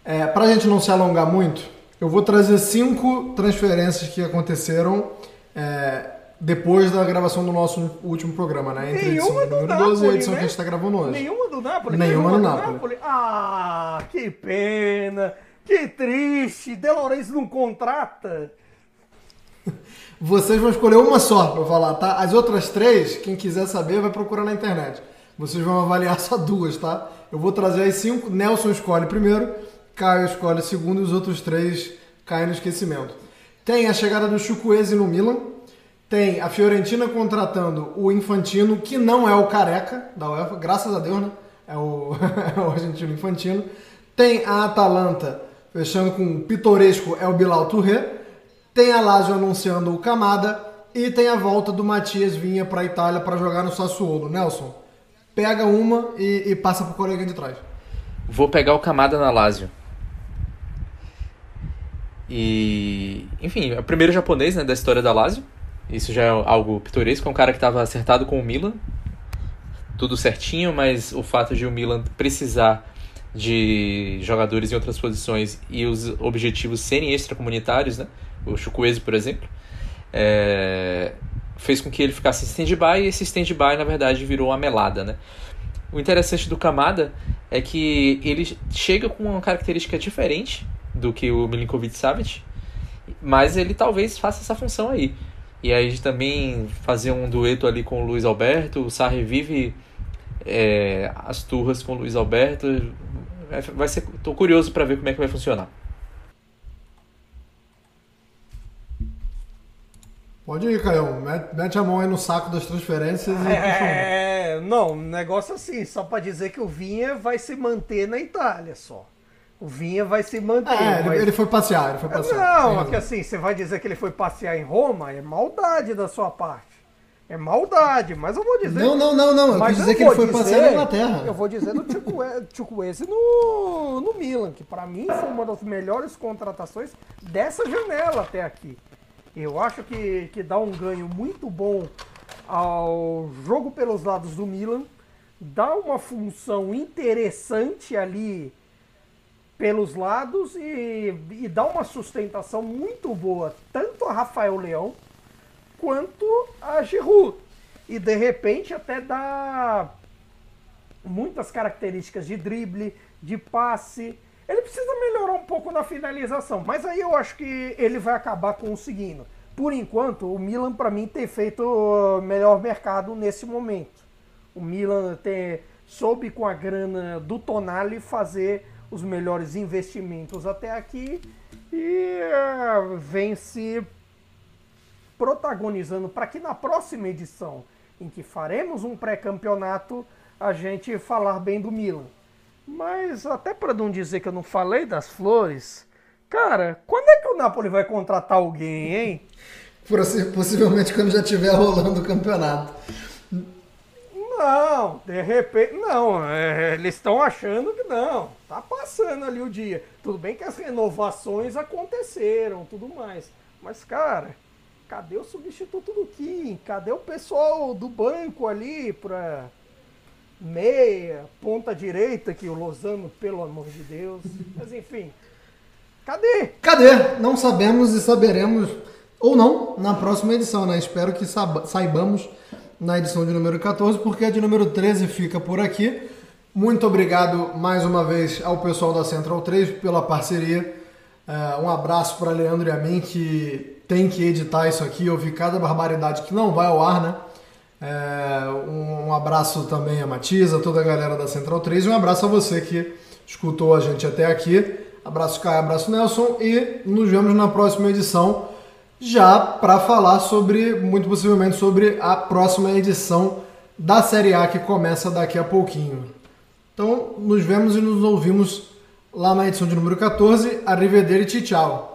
É, Para a gente não se alongar muito, eu vou trazer cinco transferências que aconteceram é, depois da gravação do nosso último programa, né? Entre Nenhuma edição número 12 e a edição né? que a gente está gravando hoje. Nenhuma do Napoli? Nenhuma, Nenhuma do, Napoli. Napoli. Ah, que pena! Que triste! De Laurence não contrata! Vocês vão escolher uma só para falar, tá? As outras três, quem quiser saber, vai procurar na internet. Vocês vão avaliar só duas, tá? Eu vou trazer as cinco. Nelson escolhe primeiro, Caio escolhe segundo e os outros três caem no esquecimento. Tem a chegada do Chukwueze no Milan, tem a Fiorentina contratando o Infantino, que não é o careca da UEFA, graças a Deus, né? É o, é o argentino Infantino. Tem a Atalanta fechando com o pitoresco é o Bilal Touré. Tem a Lazio anunciando o Camada. E tem a volta do Matias Vinha para a Itália para jogar no Sassuolo. Nelson, pega uma e, e passa para o colega de trás. Vou pegar o Camada na Lazio. E, enfim, é o primeiro japonês né, da história da Lazio. Isso já é algo pitoresco. É um cara que estava acertado com o Milan. Tudo certinho, mas o fato de o Milan precisar de jogadores em outras posições e os objetivos serem extracomunitários, né? O Chukwueze, por exemplo, é... fez com que ele ficasse em stand-by e esse stand-by, na verdade, virou uma melada, né? O interessante do Kamada é que ele chega com uma característica diferente do que o Milinkovic Savic, mas ele talvez faça essa função aí. E aí também fazer um dueto ali com o Luiz Alberto, o Sarri vive é, as turras com o Luiz Alberto. Vai ser, tô curioso para ver como é que vai funcionar. Pode ir, Caio. Mete a mão aí no saco das transferências e É, não, negócio assim, só para dizer que o Vinha vai se manter na Itália só. O Vinha vai se manter. É, mas... ele foi passear, ele foi passear. Não, é que assim, você vai dizer que ele foi passear em Roma, é maldade da sua parte. É maldade, mas eu vou dizer. Não, não, não, não. Eu quis dizer que ele foi dizer, passear na Inglaterra. Eu vou dizer do Chukwueze no, no Milan, que para mim foi uma das melhores contratações dessa janela até aqui. Eu acho que, que dá um ganho muito bom ao jogo pelos lados do Milan, dá uma função interessante ali pelos lados e, e dá uma sustentação muito boa tanto a Rafael Leão quanto a Giroud. E de repente até dá muitas características de drible, de passe. Ele precisa melhorar um pouco na finalização, mas aí eu acho que ele vai acabar conseguindo. Por enquanto, o Milan para mim tem feito o melhor mercado nesse momento. O Milan tem, soube com a grana do Tonali fazer os melhores investimentos até aqui e uh, vem se protagonizando para que na próxima edição, em que faremos um pré-campeonato, a gente falar bem do Milan. Mas até para não dizer que eu não falei das flores, cara, quando é que o Napoli vai contratar alguém, hein? Possivelmente quando já estiver rolando o campeonato. Não, de repente, não, é, eles estão achando que não, tá passando ali o dia. Tudo bem que as renovações aconteceram, tudo mais, mas cara, cadê o substituto do Kim? Cadê o pessoal do banco ali pra meia, ponta direita, que o Lozano, pelo amor de Deus, mas enfim, cadê? Cadê? Não sabemos e saberemos, ou não, na próxima edição, né? Espero que saibamos na edição de número 14, porque a de número 13 fica por aqui. Muito obrigado mais uma vez ao pessoal da Central 3 pela parceria. Uh, um abraço para Leandro e a mim que tem que editar isso aqui, ouvir cada barbaridade que não vai ao ar, né? É, um abraço também a Matiza, toda a galera da Central 3 e um abraço a você que escutou a gente até aqui. Abraço Caio, abraço Nelson e nos vemos na próxima edição já para falar sobre, muito possivelmente, sobre a próxima edição da Série A que começa daqui a pouquinho. Então, nos vemos e nos ouvimos lá na edição de número 14. Arrivederci, tchau!